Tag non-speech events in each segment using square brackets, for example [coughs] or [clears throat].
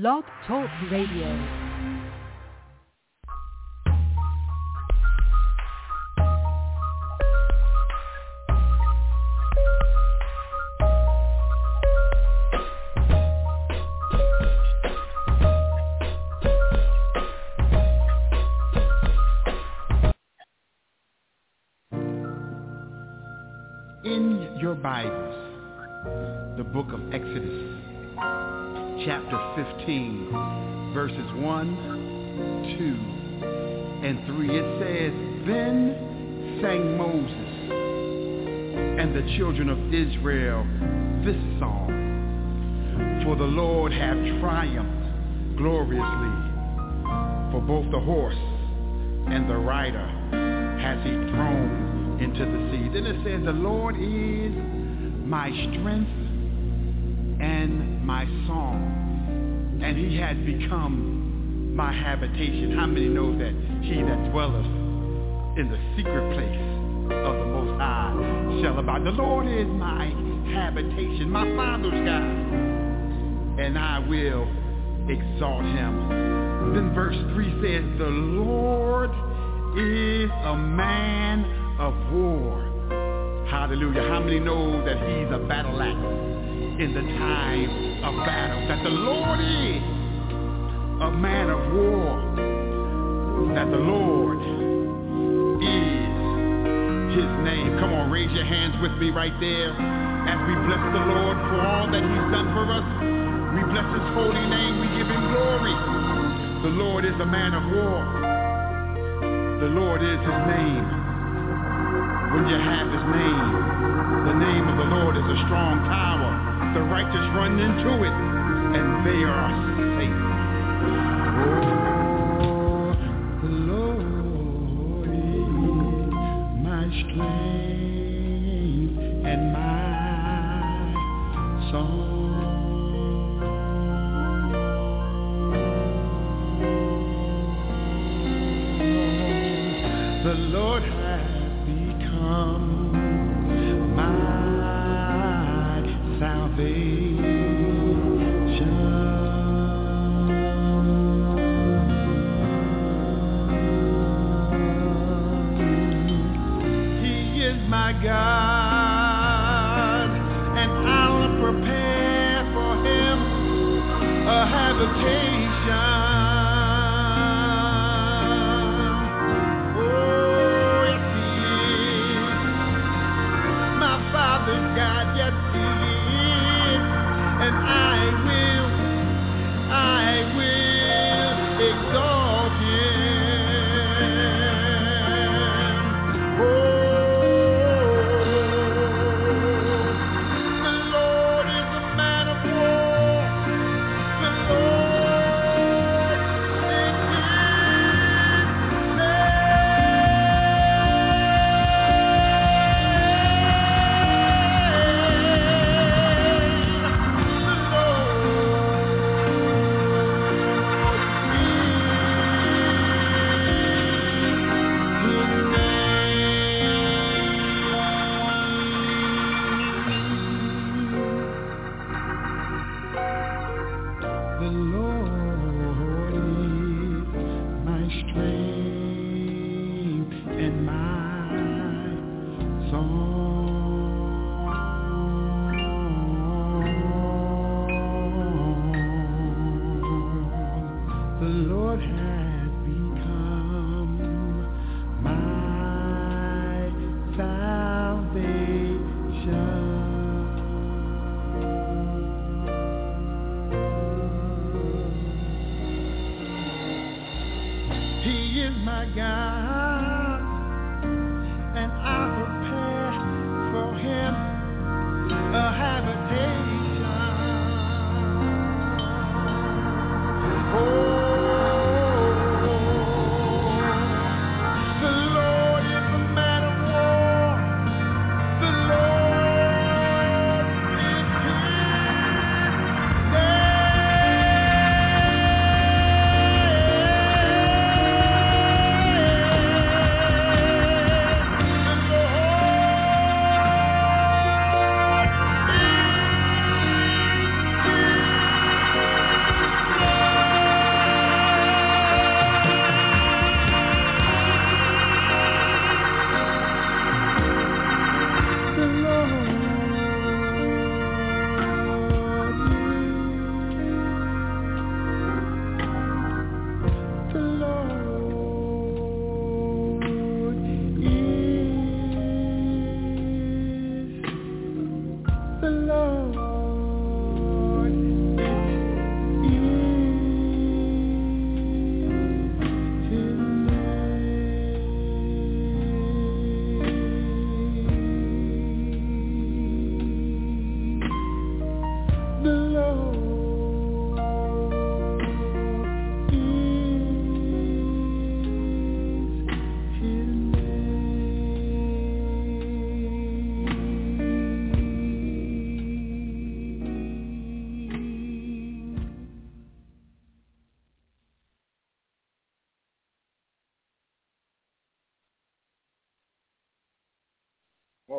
Blog Talk Radio. In your Bibles, the book of Exodus, chapter 15, verses 1, 2, and 3. It says, Then sang Moses and the children of Israel this song, For the Lord hath triumphed gloriously, for both the horse and the rider has he thrown into the sea. Then it says, The Lord is my strength my song, and he has become my habitation. How many know that he that dwelleth in the secret place of the Most High shall abide? The Lord is my habitation, my Father's God, and I will exalt him. Then verse 3 says, The Lord is a man of war. Hallelujah. How many know that he's a battle axe in the time of battle? That the Lord is a man of war. That the Lord is his name. Come on, raise your hands with me right there as we bless the Lord for all that he's done for us. We bless his holy name. We give him glory. The Lord is a man of war. The Lord is his name. When you have his name, the name of the Lord is a strong tower. The righteous run into it, and they are safe. God,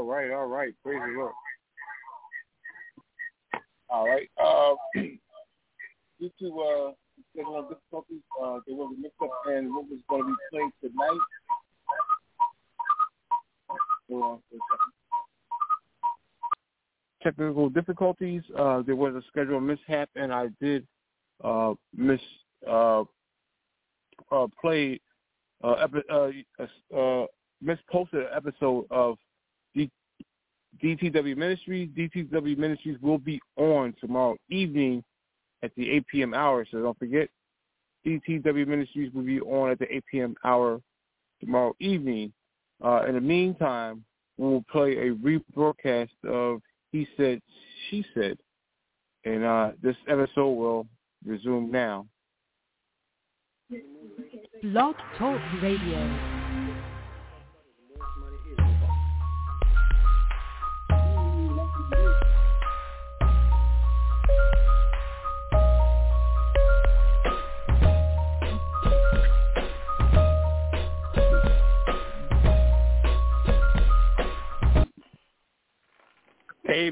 right, all right. Praise the Lord. All right. Uh, [clears throat] due to uh, scheduling difficulties, uh, they will be mixed up and what was going to be played tonight. Hold on for a second. Technical difficulties. Uh, there was a schedule mishap, and I did uh, miss uh, uh, play uh, epi- uh, uh, misposted an episode of DTW Ministries. DTW Ministries will be on tomorrow evening at the 8 p.m. hour. So don't forget, DTW Ministries will be on at the 8 p.m. hour tomorrow evening. Uh, in the meantime, we'll play a rebroadcast of He Said, She Said. And uh, this episode will resume now. Blog Talk Radio.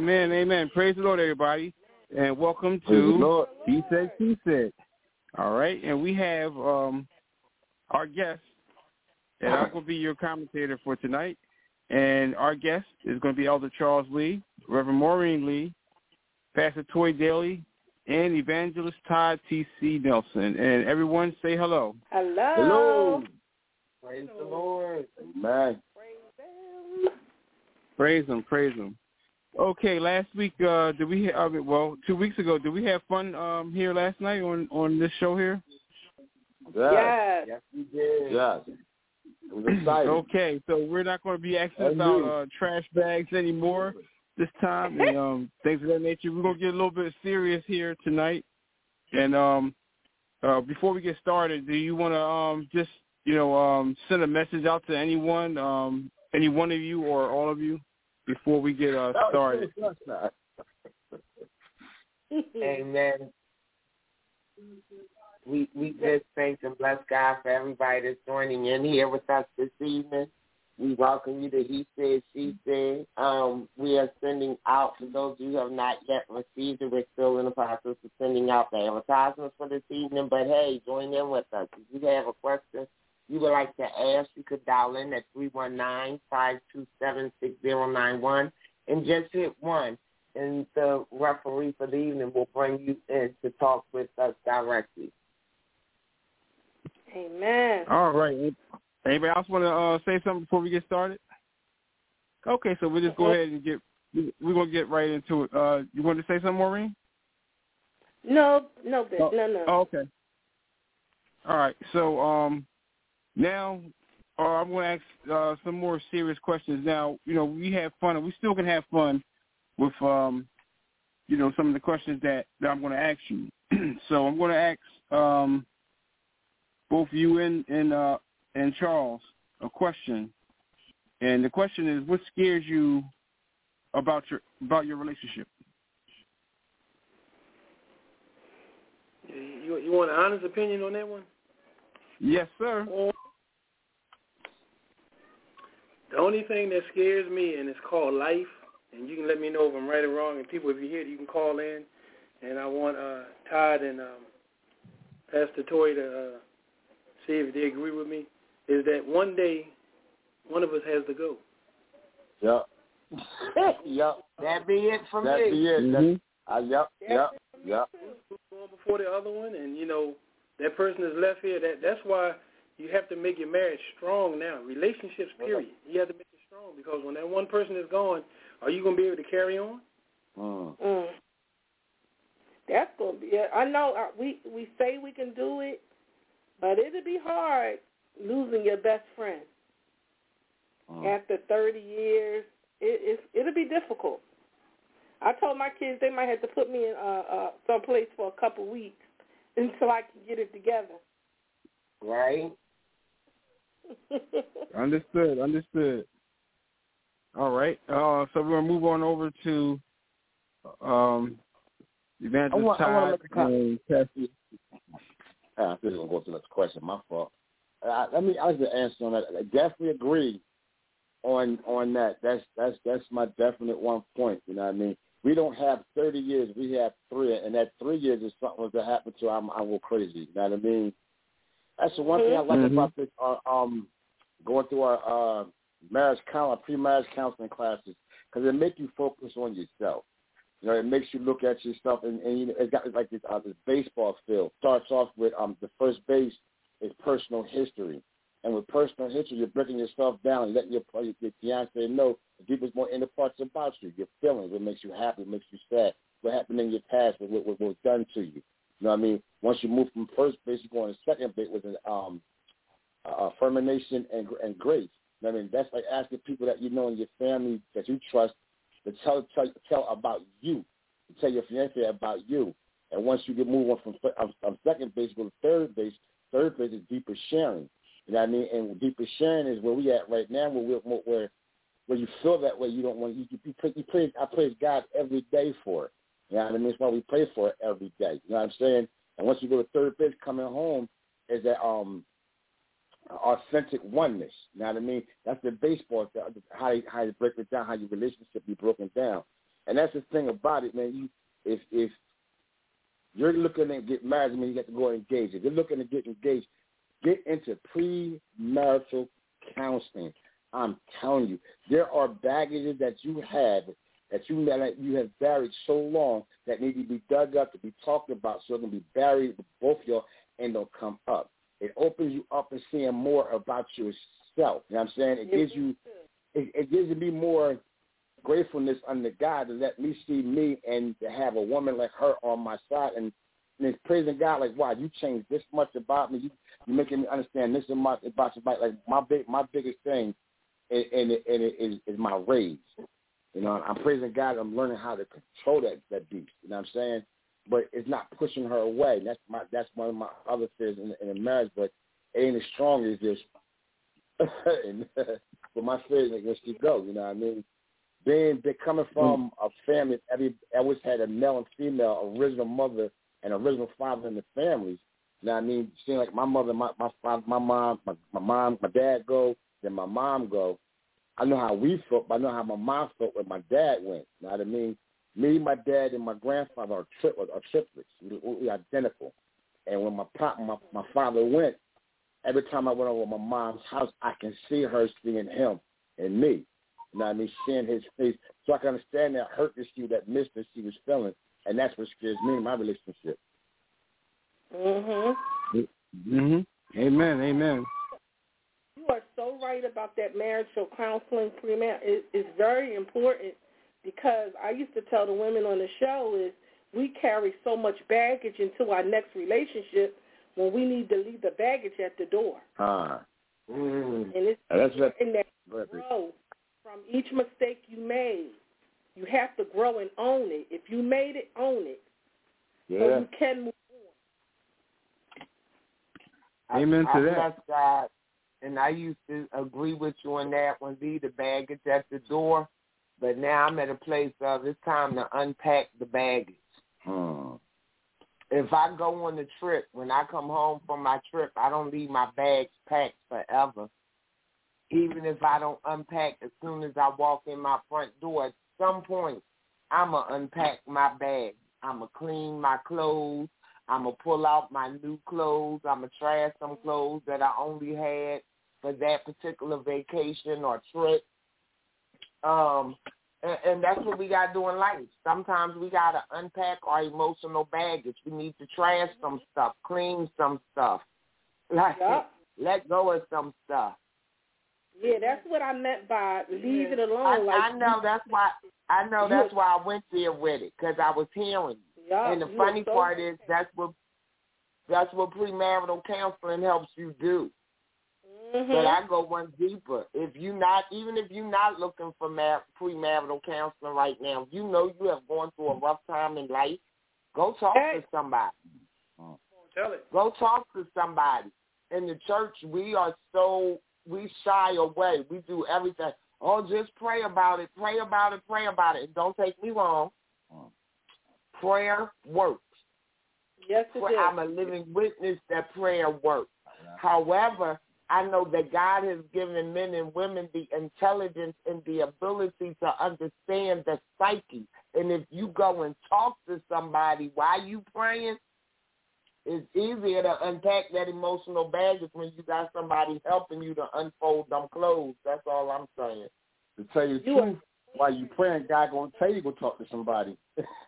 Amen, amen. Praise the Lord, everybody, and welcome to Lord. He Said, She Said. All right, and we have um, our guest, and I'm going to be your commentator for tonight. And our guest is going to be Elder Charles Lee, Reverend Maureen Lee, Pastor Toy Daly, and Evangelist Todd T.C. Nelson. And everyone say hello. Hello. Hello. Praise the Lord. Amen. Praise him, praise him. Okay, last week uh did we I mean, well, 2 weeks ago did we have fun um here last night on on this show here? Yes. Yes, we did. Yes. It was exciting. Okay, so we're not going to be asking about uh trash bags anymore this time and um [laughs] things of that nature. We're going to get a little bit serious here tonight. And um uh before we get started, do you want to um just, you know, um send a message out to anyone um any one of you or all of you before we get uh started? Amen. [laughs] We we just thank and bless God for everybody that's joining in here with us this evening. We welcome you to He Said, She Said. Um, we are sending out, for those of you who have not yet received it, we're still in the process of sending out the advertisements for this evening. But hey, join in with us. If you have a question you would like to ask, you could dial in at 319-527-6091 and just hit 1. And the referee for the evening will bring you in to talk with us directly. Amen. All right. Anybody else want to uh, say something before we get started? Okay, so we'll just go ahead and get we're gonna get right into it. Uh, you want to say something, Maureen? No, no, bitch. Oh, no, no. Oh, okay. All right. So um, now uh, I'm going to ask uh, some more serious questions. Now, you know, we have fun, and we still can have fun with um, you know, some of the questions that, that I'm going to ask you. [clears throat] so I'm going to ask um, both you and and uh, and Charles a question, and the question is, what scares you about your about your relationship? You you want an honest opinion on that one? Yes, sir. The only thing that scares me, and it's called life, and you can let me know if I'm right or wrong. And people, if you hear it, you can call in. And I want uh, Todd and um, Pastor Toy to uh, see if they agree with me. Is that one day one of us has to go? Yep. [laughs] yep. That be it for That me. be it. Mhm. That, uh, yep, yep, yep. Going before the other one, and you know that person is left here. That that's why you have to make your marriage strong now. Relationships, period. You have to make it strong because when that one person is gone, are you going to be able to carry on? Mm. Mm. That's gonna be. I know uh, we we say we can do it, but it'll be hard losing your best friend Mm. after 30 years. It, it's it'll be difficult. I told my kids they might have to put me in uh, uh, some place for a couple weeks [laughs] until I can get it together. Right? Understood. Understood. All right. Uh, so we're gonna move on over to um, Evangelist I want- wanna Todd make a comment. and Pastor. Uh, I think we're going to go to the next question. My fault. Uh, let me, I like to answer on that. I definitely agree on on that. That's that's that's my definite one point. You know what I mean? We don't have 30 years. We have three, and that three years is something that happened to. I'm I go crazy. You know what I mean? That's the one thing I like Mhm. about this. Uh, um, going through our uh, marriage counseling, pre-marriage counseling classes, because it makes you focus on yourself. You know, it makes you look at yourself, and, and you know, it's got like this, uh, this baseball field. Starts off with um, the first base is personal history, and with personal history, you're breaking yourself down, and letting your your, your fiance know the deepest, more inner parts about you, your feelings, what makes you happy, what makes you sad, what happened in your past, what, what, what was done to you. You know what I mean? Once you move from first base, you go on to second base with an um, uh, affirmation and and grace. You know what I mean, that's like asking people that you know in your family that you trust to tell tell, tell about you, to tell your fiance about you. And once you get move on from um, um, second base, go to third base. Third base is deeper sharing. You know what I mean? And deeper sharing is where we at right now, where we where where you feel that way. You don't want you you, pray, you praise I praise God every day for it. You know what I mean? That's why we pray for it every day. You know what I'm saying? And once you go to third base, coming home is that um authentic oneness. You know what I mean? That's the baseball how you, how you break it down, how your relationship be broken down. And that's the thing about it, man. You if if you're looking to get married, I mean you got to go engage. If you're looking to get engaged, get into premarital counseling. I'm telling you, there are baggages that you have that you that you have buried so long that need to be dug up to be talked about, so it can be buried with both of y'all and they'll come up. It opens you up and seeing more about yourself. You know what I'm saying? It gives you it, it gives me more gratefulness under God to let me see me and to have a woman like her on my side and, and it's praising God like, wow, you changed this much about me. You you making me understand this much about your Like my big my biggest thing and, and, it, and it is, is my rage. You know, I'm praising God. I'm learning how to control that that beast. You know what I'm saying? But it's not pushing her away. That's my that's one of my other fears in, in a marriage. But it ain't as strong as this. [laughs] and, [laughs] but my fears like where she go. You know what I mean? Being they coming mm-hmm. from a family, every always had a male and female, original mother and original father in the families. You know what I mean? Seeing like my mother, my my father, my mom, my, my mom, my dad go, then my mom go. I know how we felt, but I know how my mom felt when my dad went. You know what I mean? Me, my dad, and my grandfather are, tri- are triplets. We, we identical. And when my pop, my, my father went, every time I went over to my mom's house, I can see her seeing him and me. You know what I mean? Seeing his face. So I can understand that hurt that she, that miss that she was feeling. And that's what scares me in my relationship. Mhm. Mhm. Amen. Amen. You are so right about that marital counseling pre-mar. It, it's very important because I used to tell the women on the show is we carry so much baggage into our next relationship when we need to leave the baggage at the door. Ah. Mm. And it's And that's what, that grow from each mistake you made. You have to grow and own it. If you made it, own it. So you can move on. Amen I, to I that. bless God, and I used to agree with you on that one. Leave the baggage at the door, but now I'm at a place of it's time to unpack the baggage. Hmm. If I go on the trip, when I come home from my trip, I don't leave my bags packed forever. Even if I don't unpack as soon as I walk in my front door, at some point, I'ma unpack my bag. I'ma clean my clothes. I'ma pull out my new clothes. I'ma trash some clothes that I only had for that particular vacation or trip. Um, and, and that's what we got to do in life. Sometimes we got to unpack our emotional baggage. We need to trash some stuff, clean some stuff, [laughs] like Yup. let go of some stuff. Yeah, that's what I meant by leave it alone. I, like I know that's why I know that's why I went there with it because I was hearing. you. Yup, and the funny so part is that's what that's what premarital counseling helps you do. Mhm. But I go one deeper. If you not, even if you're not looking for mar- premarital counseling right now, if you know you have gone through a rough time in life, go talk Hey. to somebody. Tell it. Go talk to somebody. In the church, we are so we shy away. We do everything. Oh, just pray about it. Pray about it. Pray about it. Don't take me wrong. Prayer works. yes, it I'm a living witness that prayer works. However, I know that God has given men and women the intelligence and the ability to understand the psyche. And if you go and talk to somebody while you praying, it's easier to unpack that emotional baggage when you got somebody helping you to unfold them clothes. That's all I'm saying. To tell you the You are- truth, while you praying, God gonna tell you to go talk to somebody. [laughs]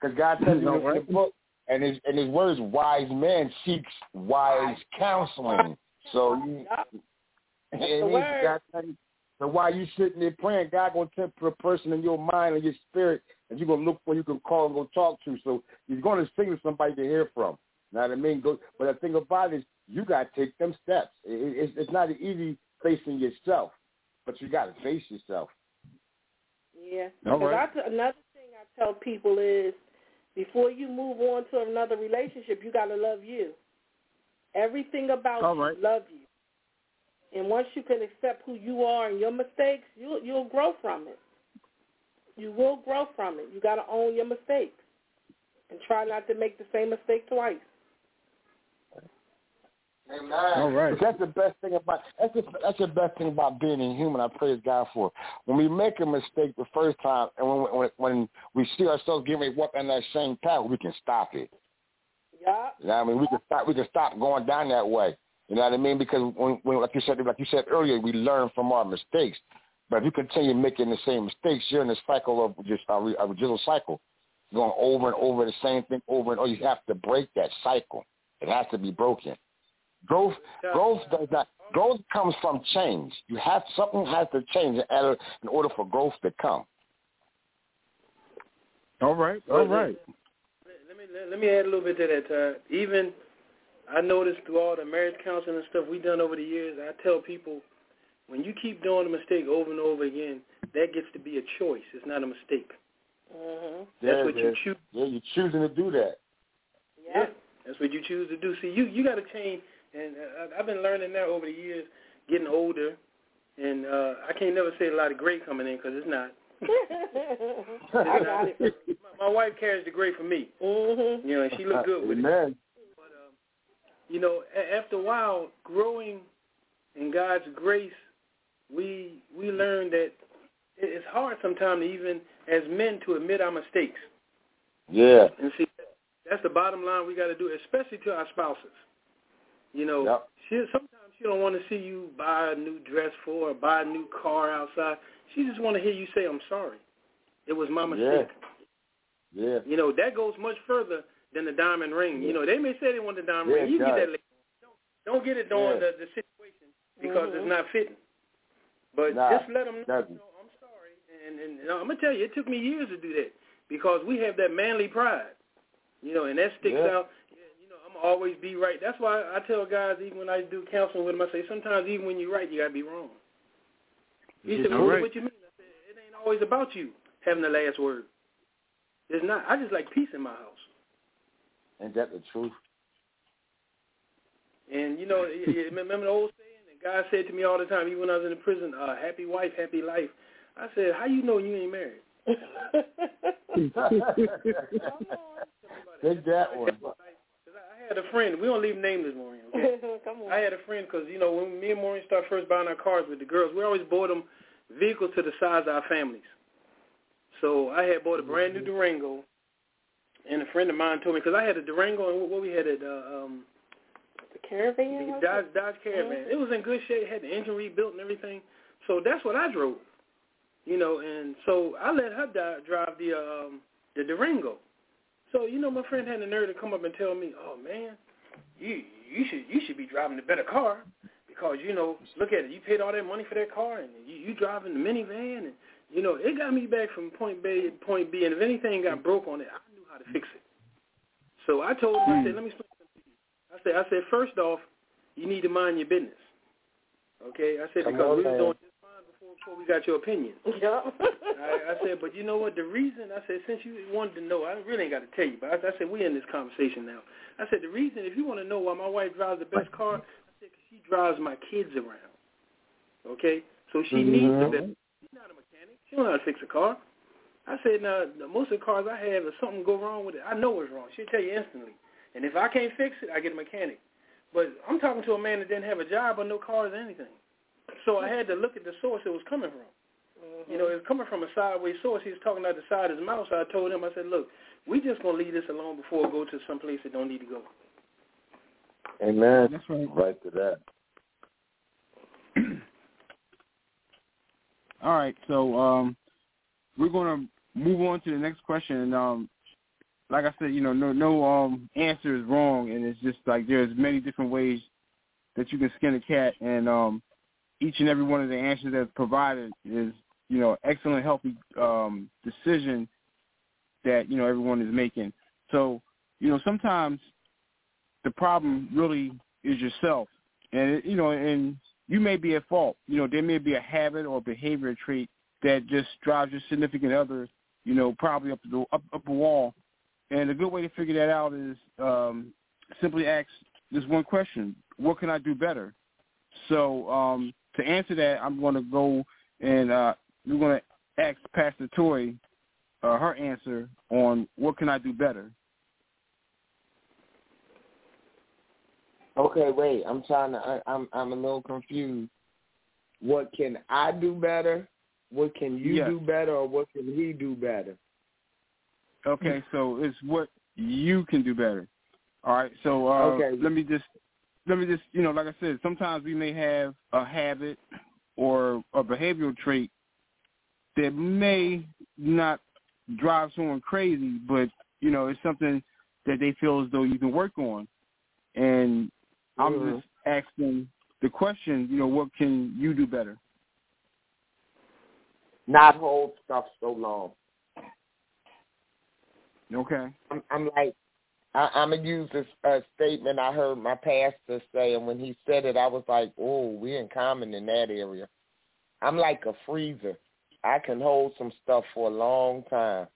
Because God tells you No, in the book, and his and his words, wise man seeks wise counseling. So you, and word. God so while you sitting there praying, God gonna tell a person in your mind and your spirit that you're gonna look for, you can call and go talk to. So He's gonna signal somebody to hear from. Know what I mean? Go, but the thing about it is, you gotta take them steps. It, it, it's, it's not easy facing yourself, but you gotta face yourself. Yeah. All right. I another thing I tell people is before you move on to another relationship, you got to love you. Everything about All you, right. love you. And once you can accept who you are and your mistakes, you you'll grow from it. You will grow from it. You got to own your mistakes and try not to make the same mistake twice. Amen. All right. That's the best thing about that's the, that's the best thing about being a human. I praise God for. When we make a mistake the first time, and when when, when we see ourselves getting ready to walk on that same path, we can stop it. Yeah. You know what I mean? We can stop. We can stop going down that way. You know what I mean? Because when, when like you said, like you said earlier, we learn from our mistakes. But if you continue making the same mistakes, you're in a cycle of just a, re- a residual cycle, going over and over the same thing over and over. You have to break that cycle. It has to be broken. Growth, growth does not. Growth comes from change. You have something has to change in order, in order for growth to come. All right. All right. Let me let, let me add a little bit to that. Uh, even I noticed through all the marriage counseling and stuff we've done over the years, I tell people when you keep doing a mistake over and over again, that gets to be a choice. It's not a mistake. Mhm. That's Yeah, what you choose. Yeah, you're choosing to do that. Yeah. That's what you choose to do. See, you you got to change, and uh, I- I've been learning that over the years, getting older, and uh, I can't never say a lot of gray coming in because it's not. It's not. my, my wife carries the gray for me, mhm. you know, and she look good with it. But um, you know, a- after a while, growing in God's grace, we we learn that it's hard sometimes, even as men, to admit our mistakes. Yeah. And see, that's the bottom line we got to do, especially to our spouses. You know, Yep. she sometimes she don't want to see you buy a new dress for or buy a new car outside. She just want to hear you say, "I'm sorry. It was my mistake." Yeah. yeah. You know, that goes much further than the diamond ring. You know, they may say they want the diamond Yeah, ring. You it get that does. later. Don't, don't get it during Yeah. the, the situation because Mhm. it's not fitting. But Nah, just let them know, doesn't. you know, I'm sorry. And, and, and I'm going to tell you, it took me years to do that because we have that manly pride. You know, and that sticks Yeah. out. You know, I'm always be right. That's why I tell guys, even when I do counseling with them, I say, sometimes even when you're right, you got to be wrong. He said, well, right. what you mean? I said, it ain't always about you having the last word. It's not. I just like peace in my house. Ain't that the truth? And you know, remember the old saying? And God said to me all the time, even when I was in the prison, uh, "Happy wife, happy life." I said, "How you know you ain't married?" [laughs] [laughs] Take that one. Cause I I had a friend. We don't leave nameless, Maureen. Okay. [laughs] Come on. I had a friend because you know when me and Maureen started first buying our cars with the girls, we always bought them vehicles to the size of our families. So I had bought a brand new Durango, and a friend of mine told me because I had a Durango and what- what we had at uh, um, the caravan. the Dodge. Dodge Caravan. It was in good shape, had the engine rebuilt and everything. So that's what I drove, you know. And so I let her drive the um, the Durango. So you know, my friend had the nerve to come up and tell me, "Oh man, you you should you should be driving a better car because you know, look at it. You paid all that money for that car, and you, you driving the minivan, and you know, it got me back from point B to point B. And if anything got broke on it, I knew how to fix it. So I told him, I said, hmm. let me explain something to you. I said, I said, first off, you need to mind your business. Okay, I said Come because on, we was doing before, we got your opinion. [laughs] Yeah. I, I said, but you know what? The reason I said, since you wanted to know, I really ain't got to tell you. But I, I said, we in this conversation now. I said, the reason, if you want to know why my wife drives the best car, I said, 'cause she drives my kids around. Okay, so she mm-hmm. needs the best. She's not a mechanic. She don't know how to fix a car. I said, now most of the cars I have, if something go wrong with it, I know what's wrong. She'll tell you instantly. And if I can't fix it, I get a mechanic. But I'm talking to a man that didn't have a job or no cars or anything. So I had to look at the source it was coming from. Mm-hmm. You know, it was coming from a sideways source. He was talking out the side of his mouth. So I told him, I said, look, we just gonna leave this alone before we go to some place that don't need to go. Amen. That's right. Right to that. [clears throat] All right, so um, we're gonna move on to the next question. And um, like I said, you know, no no um answer is wrong, and it's just like there's many different ways that you can skin a cat, and um, each and every one of the answers that's provided is you know excellent, healthy um, decision that you know everyone is making. So you know sometimes the problem really is yourself, and you know, and you may be at fault. You know, there may be a habit or behavior trait that just drives your significant other, you know, probably up the up, up a wall. And a good way to figure that out is um, simply ask this one question: What can I do better? So um, to answer that, I'm going to go and uh, we're going to ask Pastor Toy uh, her answer on what can I do better. Okay, wait. I'm trying to. I, I'm I'm a little confused. What can I do better? What can you Yes. do better, or what can he do better? Okay, so it's what you can do better. All right, so uh, Okay. let me just let me just you know, like I said, sometimes we may have a habit or a behavioral trait that may not drive someone crazy, but you know, it's something that they feel as though you can work on. And I'm Mhm. just asking the question, you know, what can you do better? Not hold stuff so long. Okay. I'm, I'm like, I, I'm gonna use this uh, statement I heard my pastor say, and when he said it, I was like, oh, we in common in that area. I'm like a freezer. I can hold some stuff for a long time.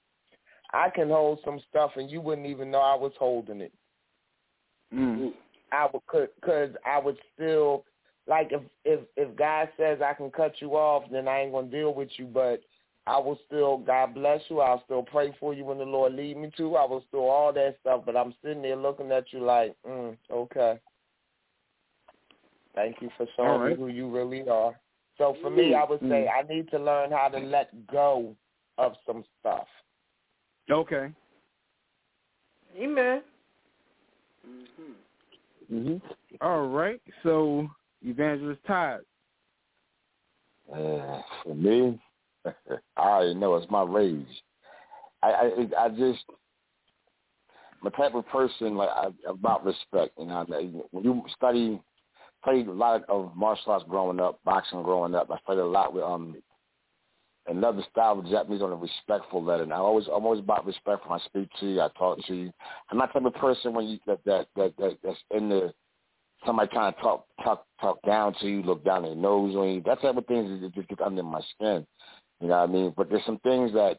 I can hold some stuff, and you wouldn't even know I was holding it. Mm. I would, cause I would still like if if if God says I can cut you off, then I ain't gonna deal with you. But I will still, God bless you. I'll still pray for you when the Lord lead me to. I will still all that stuff. But I'm sitting there looking at you like, mm, okay. Thank you for showing All me who you really are. So for me, I would say I need to learn how to let go of some stuff. Okay. Amen. Mm-hmm. Mm-hmm. All right. So Evangelist Todd. Uh, [sighs] for me, [laughs] I know it's my rage. I I, I just I'm a type of person like I, about respect. You know, when you study, studied a lot of martial arts growing up, boxing growing up. I studied a lot with um another style of Japanese on a respectful letter. And I always I'm always about respect when I speak to you, I talk to you. I'm not the type of person when you that that that, that that's in the somebody trying to talk talk talk down to you, look down their nose on you. That type of things that just get under my skin. You know what I mean? But there's some things that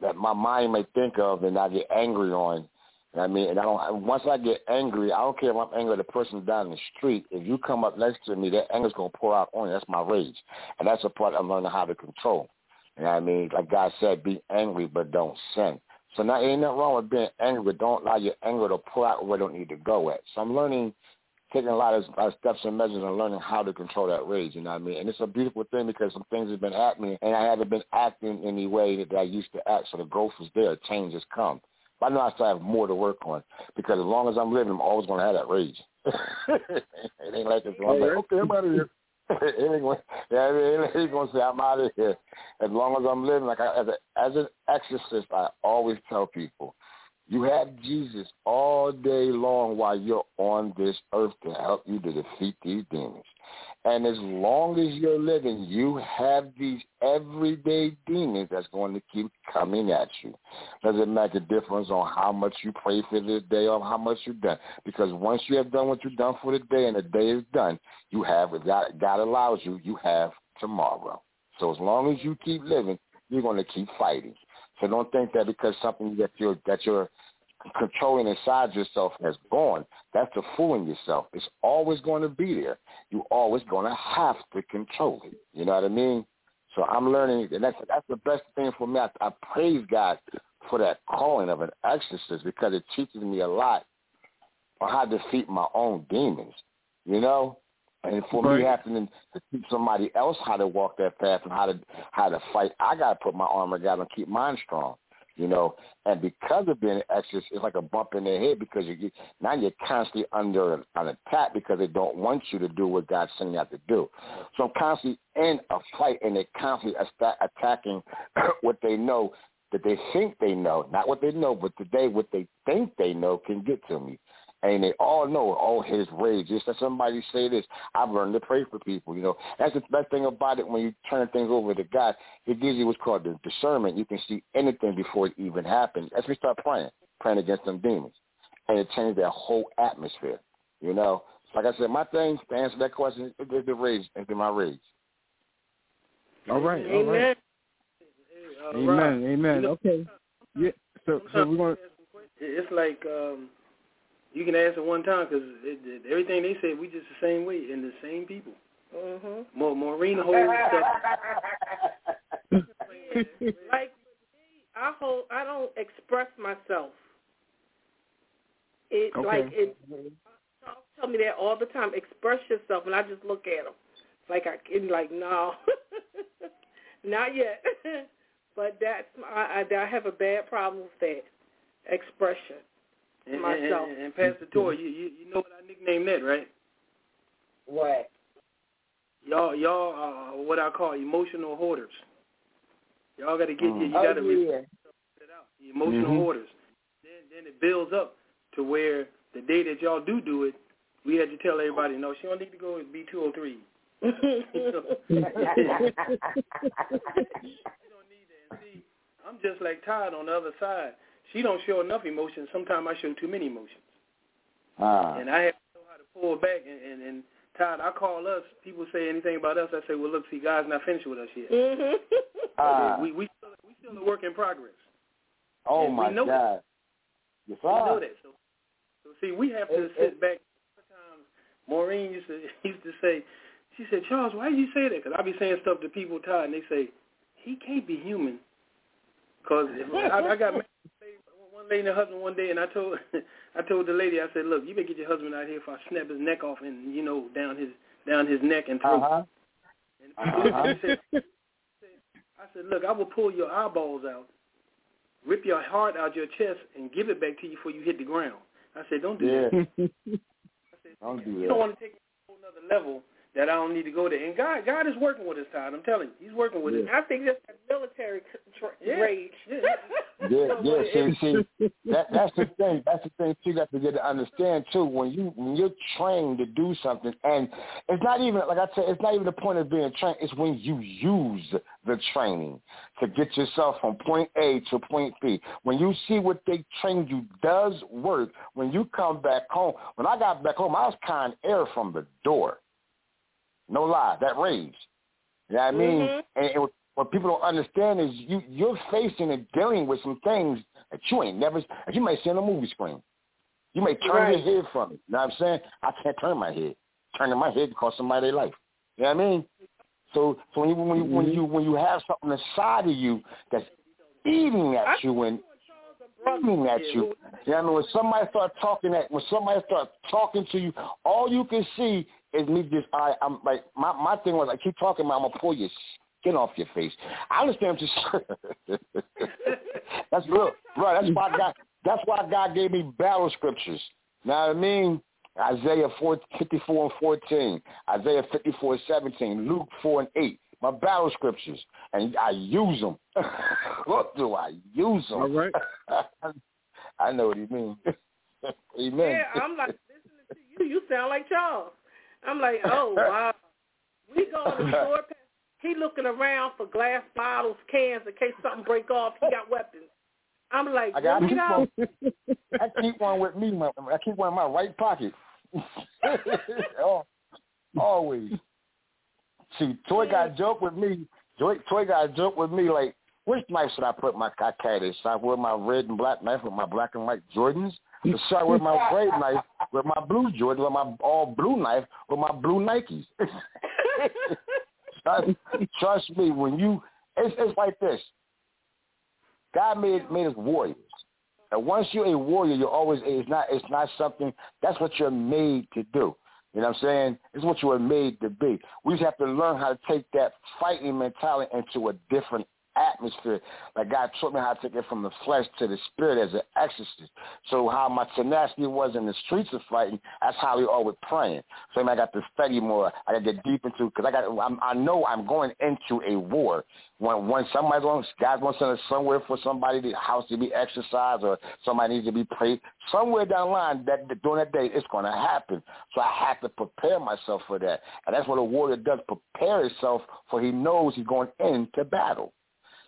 that my mind may think of and I get angry on. You know I mean? And I don't once I get angry, I don't care if I'm angry at the person down the street. If you come up next to me, that anger's gonna pour out on you. That's my rage. And that's the part I'm learning how to control. You know what I mean? Like God said, be angry but don't sin. So now ain't nothing wrong with being angry, but don't allow your anger to pour out where don't need to go at. So I'm learning taking a lot of uh, steps and measures and learning how to control that rage, you know what I mean? And it's a beautiful thing because some things have been happening and I haven't been acting in the way that I used to act. So the growth is there. Change has come. But I know I still have more to work on because as long as I'm living, I'm always going to have that rage. [laughs] it ain't like it's going to like, okay, I'm out of here. [laughs] it ain't going, yeah, it ain't to say I'm out of here. As long as I'm living, like I, as, a, as an exorcist, I always tell people, you have Jesus all day long while you're on this earth to help you to defeat these demons. And as long as you're living, you have these everyday demons that's going to keep coming at you. Doesn't make a difference on how much you pray for this day or how much you've done. Because once you have done what you've done for the day and the day is done, you have, God, God allows you, you have tomorrow. So as long as you keep living, you're going to keep fighting. So don't think that because something that you're that you're controlling inside yourself has gone, that's the fooling yourself. It's always going to be there. You're always going to have to control it. You know what I mean? So I'm learning, and that's that's the best thing for me. I, I praise God for that calling of an exorcist because it teaches me a lot on how to defeat my own demons. You know, and for right. me having to teach somebody else how to walk that path and how to how to fight, I got to put my armor down and keep mine strong you know. And because of being an exorcist, it's like a bump in the head because you now you're constantly under an attack because they don't want you to do what God's sending you out to do. So I'm constantly in a fight, and they're constantly attacking [clears throat] what they know that they think they know, not what they know, but today what they think they know can get to me and they all know, oh, his rage. Just as somebody say this, I've learned to pray for people. You know, that's the best thing about it. When you turn things over to God, it gives you what's called the discernment. You can see anything before it even happens. As we start praying, praying against them demons, and it changes their whole atmosphere. You know, like I said, my thing to answer that question is the rage, is my rage. All right, all right. Amen. Amen. Okay. Yeah. So, so we're going. It's like um, you can answer one time because everything they said, we just the same way and the same people. Mhm. More Maureen holds stuff. [laughs] like I hold, I don't express myself. It okay. like it. Tell me that all the time. Express yourself, and I just look at them. Like I can like no, [laughs] not yet. [laughs] but that's I, I I have a bad problem with that expression. And, myself. And, and, and Pastor Toy, you, you you know what I nicknamed that, right? What? Y'all y'all are what I call emotional hoarders. Y'all got to get Mm. you. You oh, got to yeah. it out. The emotional Mhm. hoarders. Then then it builds up to where the day that y'all do do it, we had to tell everybody, no, she don't need to go B two hundred three. [laughs] [laughs] You don't need that. And see, I'm just like Todd on the other side. She don't show enough emotion. Sometimes I show too many emotions, Ah. and I have to know how to pull back. And, and, and Todd, I call us. People say anything about us. I say, well, look, see, God's not finished with us yet. [laughs] mhm. Ah. We we still, we still a work in progress. oh and we my know God. Yes, We know that. So, so see, we have to It- sit it- back. Sometimes Maureen used to [laughs] used to say, she said, Charles, why do you say that? Because I be saying stuff to people, Todd, and they say, he can't be human. Because I, I got married to one lady and her husband one day, and I told [laughs] I told the lady, I said, look, you better get your husband out here if I snap his neck off and you know down his down his neck and throat. Uh huh. And Uh-huh. said, I said, look, I will pull your eyeballs out, rip your heart out your chest, and give it back to you before you hit the ground. I said, don't do Yeah. that. I said, [laughs] Don't do you that. don't want to take it to a whole other level that I don't need to go there. And God, God is working with us, Todd. I'm telling you, He's working with us. I think that's that military tra- Yeah. rage. Yeah. [laughs] Yeah, yeah. See, see, that that's the thing. That's the thing too. You have to get to understand too. When you when you're trained to do something, and it's not even like I said, it's not even the point of being trained. It's when you use the training to get yourself from point A to point B. When you see what they trained you does work. When you come back home, when I got back home, I was kind of air from the door. No lie, that rage. You know what I mean? Mhm. And, and what- people don't understand is you you're facing and dealing with some things that you ain't never that you may see on a movie screen. You may turn Right. your head from it. You know what I'm saying? I can't turn my head. Turning my head because somebody their life. You know what I mean? So so when you when you when you when you have something inside of you that's eating at you and eating at you. You know what I mean? When somebody start talking at when somebody start talking to you, all you can see is me just I I'm like my my thing was I keep talking about I'm gonna pull your skin off your face. I understand what you're [laughs] [laughs] That's real. Right, that's why God that's why God gave me battle scriptures. Now what I mean? Isaiah 4, 54 and 14, Isaiah 54, 17, Luke 4 and 8. My battle scriptures. And I use them. [laughs] what do I use them? All right. I know what he means. Amen. Yeah, I'm like listening to you. You sound like Charles. I'm like, oh [laughs] wow. We go to the [laughs] store. He looking around for glass bottles, cans in case something break off. He got weapons. I'm like, I got it out. I keep one with me. My, I keep one in my right pocket. [laughs] always. See, Toy got a joke with me. Toy, Toy got a joke with me like, which knife should I put my carry? Should I wear my red and black knife with my black and white Jordans? Or should I wear my [laughs] gray knife with my blue Jordan, with my all blue knife with my blue Nikes? [laughs] trust, trust me, when you, it's, it's like this. God made made us warriors. And once you're a warrior, you're always it's not it's not something that's what you're made to do. You know what I'm saying? It's what you were made to be. We just have to learn how to take that fighting mentality into a different atmosphere. Like God taught me how to take it from the flesh to the spirit as an exorcist. So how my tenacity was in the streets of fighting, that's how we are with praying. So I got to study more. I got to get deep into because I got I'm, I know I'm going into a war. When when somebody's going, God's going to send us somewhere for somebody the house to be exorcised or somebody needs to be prayed. Somewhere down the line that during that day it's going to happen. So I have to prepare myself for that, and that's what a warrior does: prepare himself for he knows he's going into battle.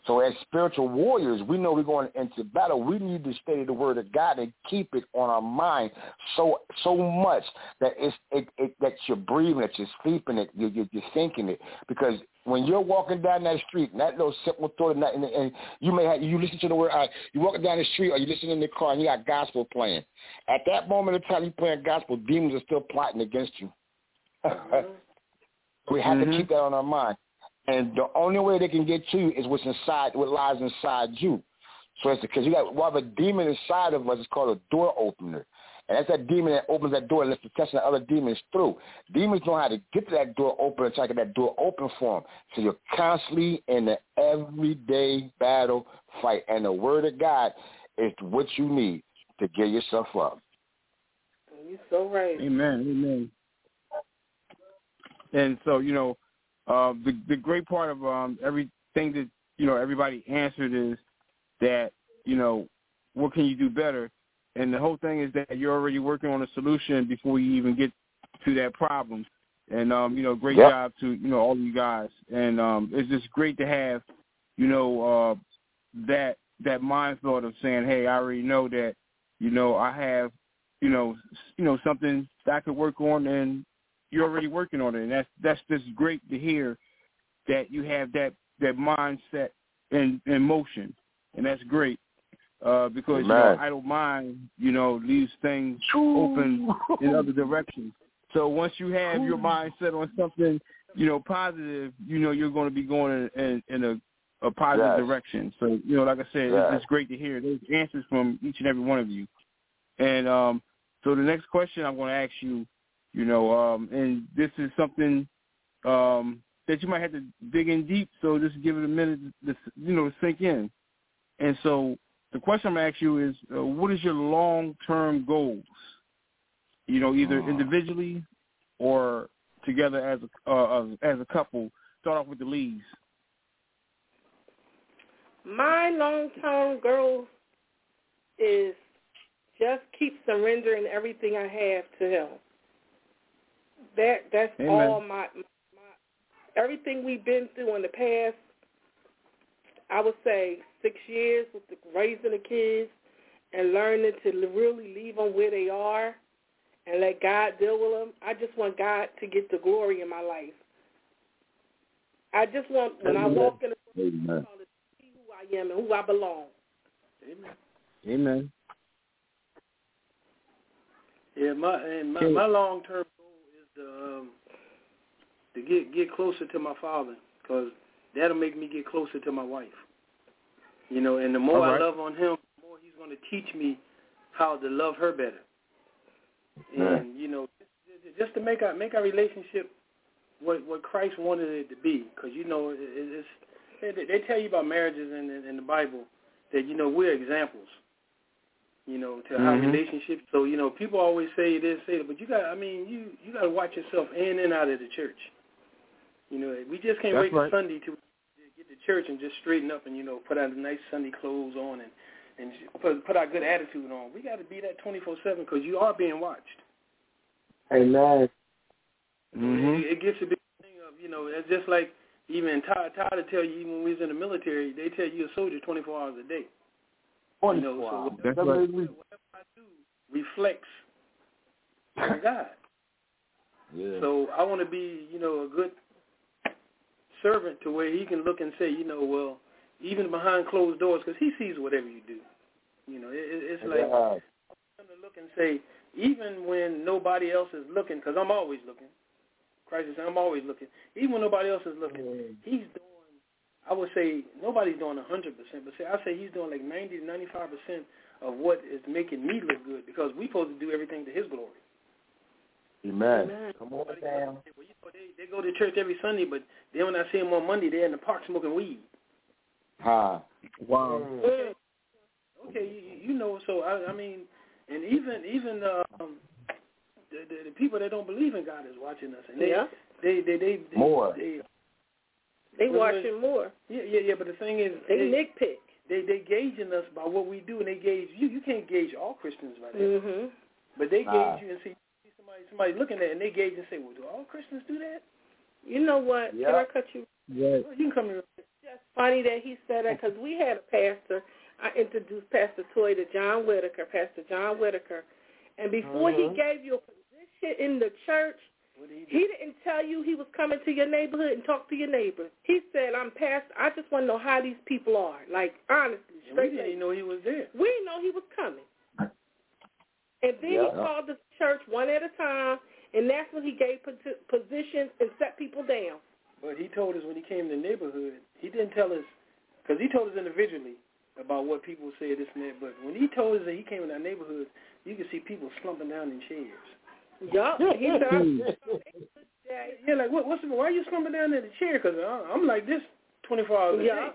So as spiritual warriors, we know we're going into battle. We need to study the word of God and keep it on our mind so so much that it's it, it that you're breathing it, you're sleeping it, you're, you're thinking it. Because when you're walking down that street, and that little simple thought, and, that, and, and you may have you listen to the word. Uh, you're walking down the street, or you listen in the car, and you got gospel playing. At that moment of time, you playing gospel, demons are still plotting against you. [laughs] we have mm-hmm. to keep that on our mind. And the only way they can get to you is what's inside, what lies inside you. So it's because you got well, the demon inside of us is called a door opener. And that's that demon that opens that door and lets the test of other demons through. Demons know how to get to that door open and try to get that door open for them. So you're constantly in the everyday battle fight. And the word of God is what you need to get yourself up. You're so right. Amen. Amen. And so, you know, uh, the the great part of um, everything that you know everybody answered is that you know what can you do better, and the whole thing is that you're already working on a solution before you even get to that problem. And um, you know, great yep. job to you know all of you guys, and um, it's just great to have you know uh, that that mind thought of saying, hey, I already know that you know I have you know you know something that I could work on, and you're already working on it, and that's that's just great to hear that you have that that mindset in in motion, and that's great uh, because you know, idle mind, you know, leaves things open in other directions. So once you have your mind set on something, you know, positive, you know, you're going to be going in, in, in a, a positive yes. direction. So you know, like I said, yes. it's, it's great to hear those answers from each and every one of you. And um, so the next question I'm going to ask you you know, um, and this is something um, that you might have to dig in deep. So just give it a minute, to, you know, to sink in. And so the question I'm going to ask you is, uh, what is your long-term goals? You know, either individually or together as a uh, as a couple. Start off with the leads. My long-term goal is just keep surrendering everything I have to Him. That that's Amen. all my, my everything we've been through in the past. I would say six years with the raising the kids and learning to really leave them where they are and let God deal with them. I just want God to get the glory in my life. I just want when Amen. I walk in the room, to see who I am and who I belong. Amen. Amen. Yeah, my and my, my long term to um, to get get closer to my father because that'll make me get closer to my wife. You know, and the more right. I love on him, the more he's going to teach me how to love her better. And you know, just to make our make our relationship what what Christ wanted it to be, because you know, it, it's they, they tell you about marriages in, in the Bible that you know we're examples you know, to mm-hmm. how relationships. So you know, people always say this, say that, but you got. I mean, you you got to watch yourself in and out of the church. You know, we just can't That's wait right. for Sunday to get to church and just straighten up and you know put on the nice Sunday clothes on and and put put our good attitude on. We got to be that twenty four seven because you are being watched. Amen. Mm-hmm. It, it gets a big thing of you know. It's just like even Todd Todd to tell you even when we was in the military, they tell you a soldier twenty four hours a day. You know, so whatever, whatever I do reflects on God. Yeah. So I want to be, you know, a good servant to where he can look and say, you know, well, even behind closed doors, because he sees whatever you do. You know, it, it's like yeah. to look and say, even when nobody else is looking, because I'm always looking. Christ is saying, I'm always looking. Even when nobody else is looking, mm. he's doing I would say nobody's doing a hundred percent, but say I say he's doing like ninety to ninety five percent of what is making me look good because we supposed to do everything to His glory. Amen. Amen. Come on down. Well, you know, they, they go to church every Sunday, but then when I see them on Monday, they're in the park smoking weed. Ha. Wow. Mm. Okay, okay, you, you know. So I, I mean, and even even um, the, the the people that don't believe in God is watching us, and they Yeah. they they they, they More. They, They Well, watching more. yeah, yeah, yeah. But the thing is, They they nitpick. they they gauging us by what we do, and they gauge you. You can't gauge all Christians by that, Mhm. but they Nah. gauge you and see see somebody somebody looking at, it and they gauge and say, well, do all Christians do that? You know what? Yeah. Can I cut you? Right. Well, you can come here. Just funny that he said that because we had a pastor. I introduced Pastor Toy to John Whitaker, Pastor John Whitaker, and before he Mhm. gave you a position in the church, What do you do? he didn't tell you he was coming to your neighborhood and talk to your neighbor. He said, "I'm pastor. I just want to know how these people are. Like honestly, And we didn't even know he was there. We didn't know he was coming." And then Yeah. he called the church one at a time, and that's when he gave posi- positions and set people down. But he told us when he came to the neighborhood, he didn't tell us, because he told us individually about what people say this and that. But when he told us that he came in our neighborhood, you could see people slumping down in chairs. Yup. He said, hmm. [laughs] Yeah, like what? What's the, why are you slumping down in the chair? Because I'm like this 24 hours a Yeah. day.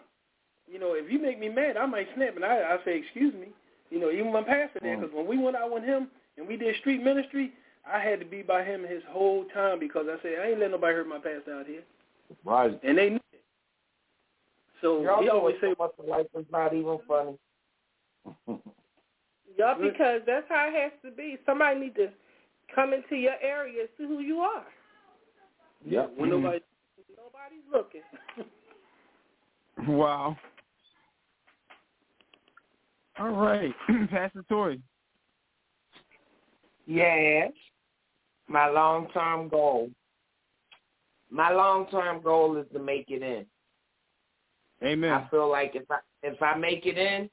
You know, if you make me mad, I might snap, and I I say excuse me. You know, even my pastor there, hmm. because when we went out with him and we did street ministry, I had to be by him his whole time because I said I ain't letting nobody hurt my pastor out here, Right. and they knew it. So Y'all he always say, much life is not even funny. [laughs] Yup, because that's how it has to be. Somebody need to come into your area and see who you are. Yeah. when mm-hmm. nobody Nobody's looking. [laughs] Wow. All right, [clears throat] Pastor Toy. Yes. My long term goal. My long term goal is to make it in. Amen. I feel like if I if I make it in,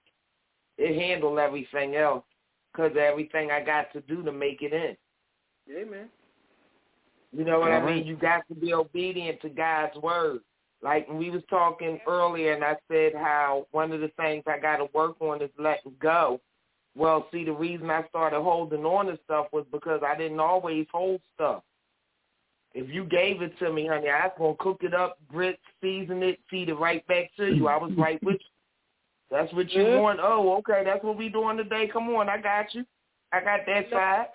it handle everything else because everything I got to do to make it in. Yeah, man. You know what I mean? You got to be obedient to God's word. Like we was talking earlier, and I said how one of the things I got to work on is letting go. Well, see, the reason I started holding on to stuff was because I didn't always hold stuff. If you gave it to me, honey, I was gonna cook it up, grit, season it, feed it right back to you. I was right with you. That's what you Yeah. want. Oh, okay, that's what we doing today. Come on, I got you. I got that side.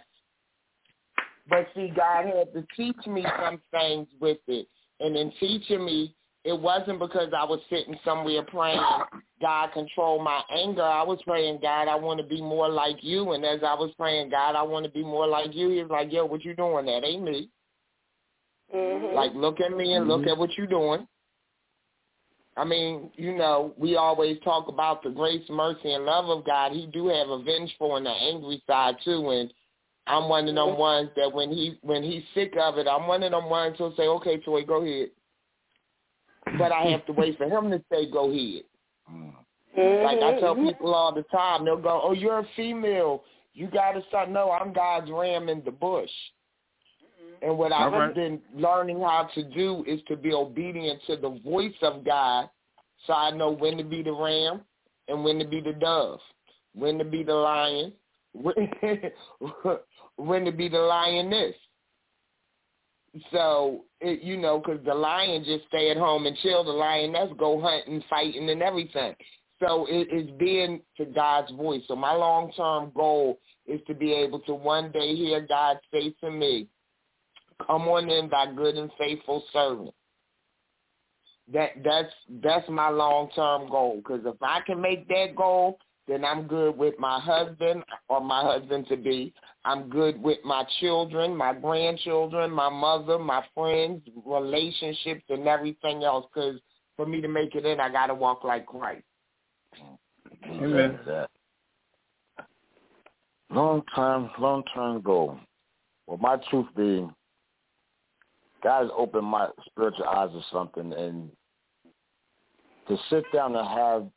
But see, God had to teach me some things with it. And in teaching me, it wasn't because I was sitting somewhere praying, God control my anger. I was praying, God, I want to be more like you. And as I was praying, God, I want to be more like you, he was like, yo, what you doing? That ain't me. Mm-hmm. Like, look at me and look at what you're doing. I mean, you know, we always talk about the grace, mercy, and love of God. He do have a vengeful and an angry side too, and I'm one of them ones that when he when he's sick of it, I'm one of them ones who'll say, "Okay, Toy, go ahead," but I have to wait for him to say, "Go ahead." Mm-hmm. Like I tell people all the time, they'll go, "Oh, you're a female. You got to start." No, I'm God's ram in the bush. Mm-hmm. And what I've All right. been learning how to do is to be obedient to the voice of God, so I know when to be the ram and when to be the dove, when to be the lion, [laughs] when, when to be the lioness. So it, you know, because the lion just stay at home and chill. The lioness go hunting, fighting, and everything. So it is being to God's voice. So my long term goal is to be able to one day hear God say to me, "Come on in, thy good and faithful servant." That that's that's my long term goal. Because if I can make that goal, then I'm good with my husband or my husband to be. I'm good with my children, my grandchildren, my mother, my friends, relationships, and everything else. Because for me to make it in, I got to walk like Christ. Amen. Long time, long time ago. Well, my truth being, God has opened my spiritual eyes to something, and to sit down and have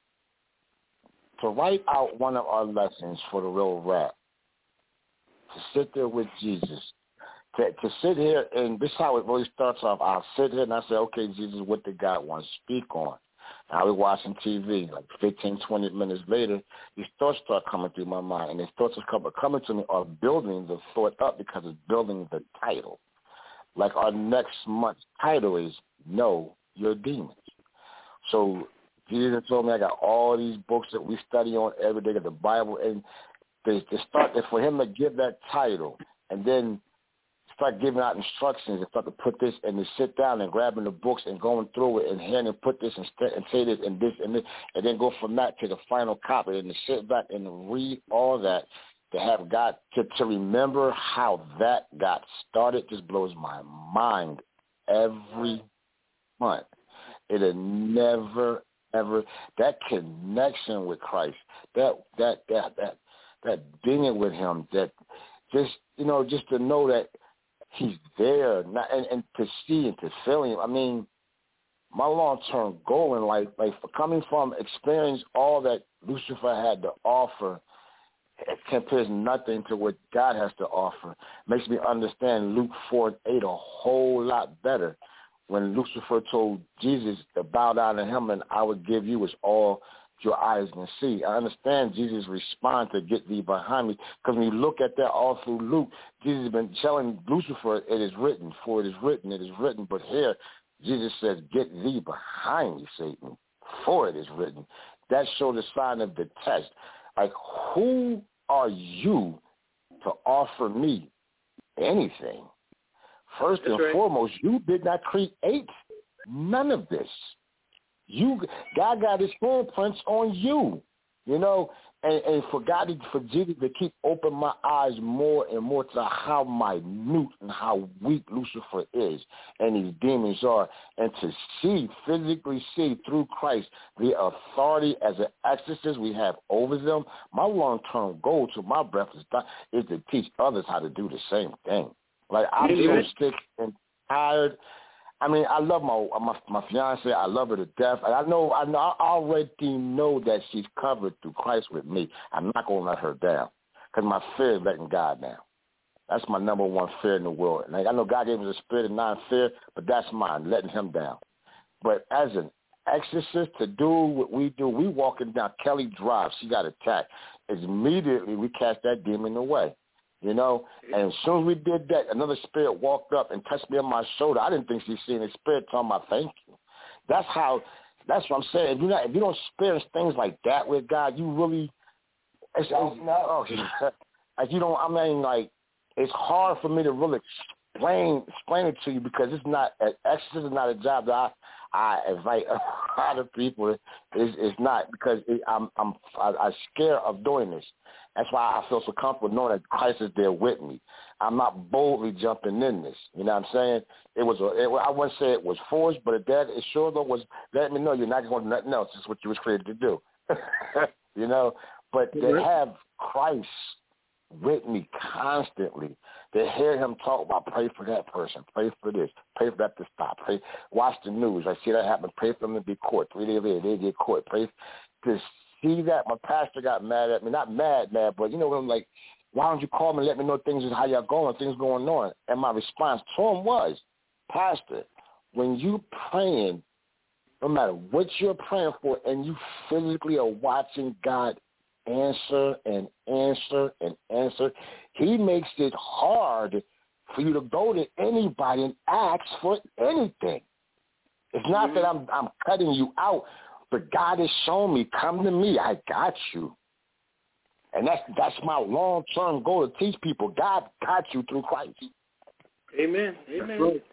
to write out one of our lessons for the real rap. To sit there with Jesus. To, to sit here, and this is how it really starts off. I'll sit here and I say, okay, Jesus, what did God want to speak on? I was watching TV. Like 15, 20 minutes later, these thoughts start coming through my mind, and these thoughts are coming to me are building the thought up because it's building the title. Like our next month's title is "Know Your Demons." So Jesus told me I got all these books that we study on every day, of the Bible, and they, they start for him to give that title, and then start giving out instructions and start to put this and to sit down and grabbing the books and going through it and here and put this and, st- and say this and this and this and then go from that to the final copy and to sit back and read all that to have got to, to remember how that got started just blows my mind every month. It'll never ever that connection with Christ, that that that that that being with him, that just you know, just to know that he's there, not, and, and to see and to feel him. I mean, my long term goal in life, like coming from experience all that Lucifer had to offer, it compares nothing to what God has to offer. Makes me understand Luke four eight a whole lot better. When Lucifer told Jesus to bow down to him and I would give you is all your eyes can see. I understand Jesus' response to get thee behind me because when you look at that all through Luke, Jesus has been telling Lucifer, it is written, for it is written, it is written. But here, Jesus says, get thee behind me, Satan, for it is written. That showed the sign of the test. Like, who are you to offer me anything? First That's and right. foremost, you did not create none of this. You God got his fingerprints on you. You know, and, and for God to, for Jesus to keep open my eyes more and more to how minute and how weak Lucifer is and these demons are, and to see, physically see through Christ the authority as an exorcist we have over them. My long-term goal to my breath is, is to teach others how to do the same thing. Like I'm so sick and tired I mean, I love my my my fiance. I love her to death. And I know I know I already know that she's covered through Christ with me. I'm not gonna let her down because my fear is letting God down. That's my number one fear in the world. And I know God gave us a spirit of non-fear, but that's mine, letting him down. But as an exorcist to do what we do, we walking down Kelly Drive. She got attacked. Immediately we cast that demon away. You know, and as soon as we did that, another spirit walked up and touched me on my shoulder. I didn't think she'd seen a spirit talking about thank you. That's how. That's what I'm saying. If you not, if you don't experience things like that with God, you really. It's, it's, oh, [laughs] like you don't. I mean, like it's hard for me to really explain explain it to you because it's not. Exorcism is not a job that I I invite a lot of people. It's, it's not because it, I'm I'm I, I'm scared of doing this. That's why I feel so comfortable knowing that Christ is there with me. I'm not boldly jumping in this. You know what I'm saying? It was a, it, I wouldn't say it was forced, but it, that, it sure though was letting me know you're not going to nothing else. It's what you was created to do. [laughs] you know, but Mm-hmm. to have Christ with me constantly, to hear him talk about pray for that person, pray for this, pray for that to stop, pray, watch the news. I see that happen. Pray for them to be caught. Three days later, they get caught. Pray to see that. My pastor got mad at me, not mad, mad, but you know, what I'm like, why don't you call me and let me know things is how y'all going, things going on? And my response to him was, Pastor, when you praying, no matter what you're praying for, and you physically are watching God answer and answer and answer, he makes it hard for you to go to anybody and ask for anything. It's not that mm-hmm. I'm I'm cutting you out, but God has shown me, come to me, I got you. And that's that's my long term goal to teach people. God got you through Christ. Amen. Amen. right.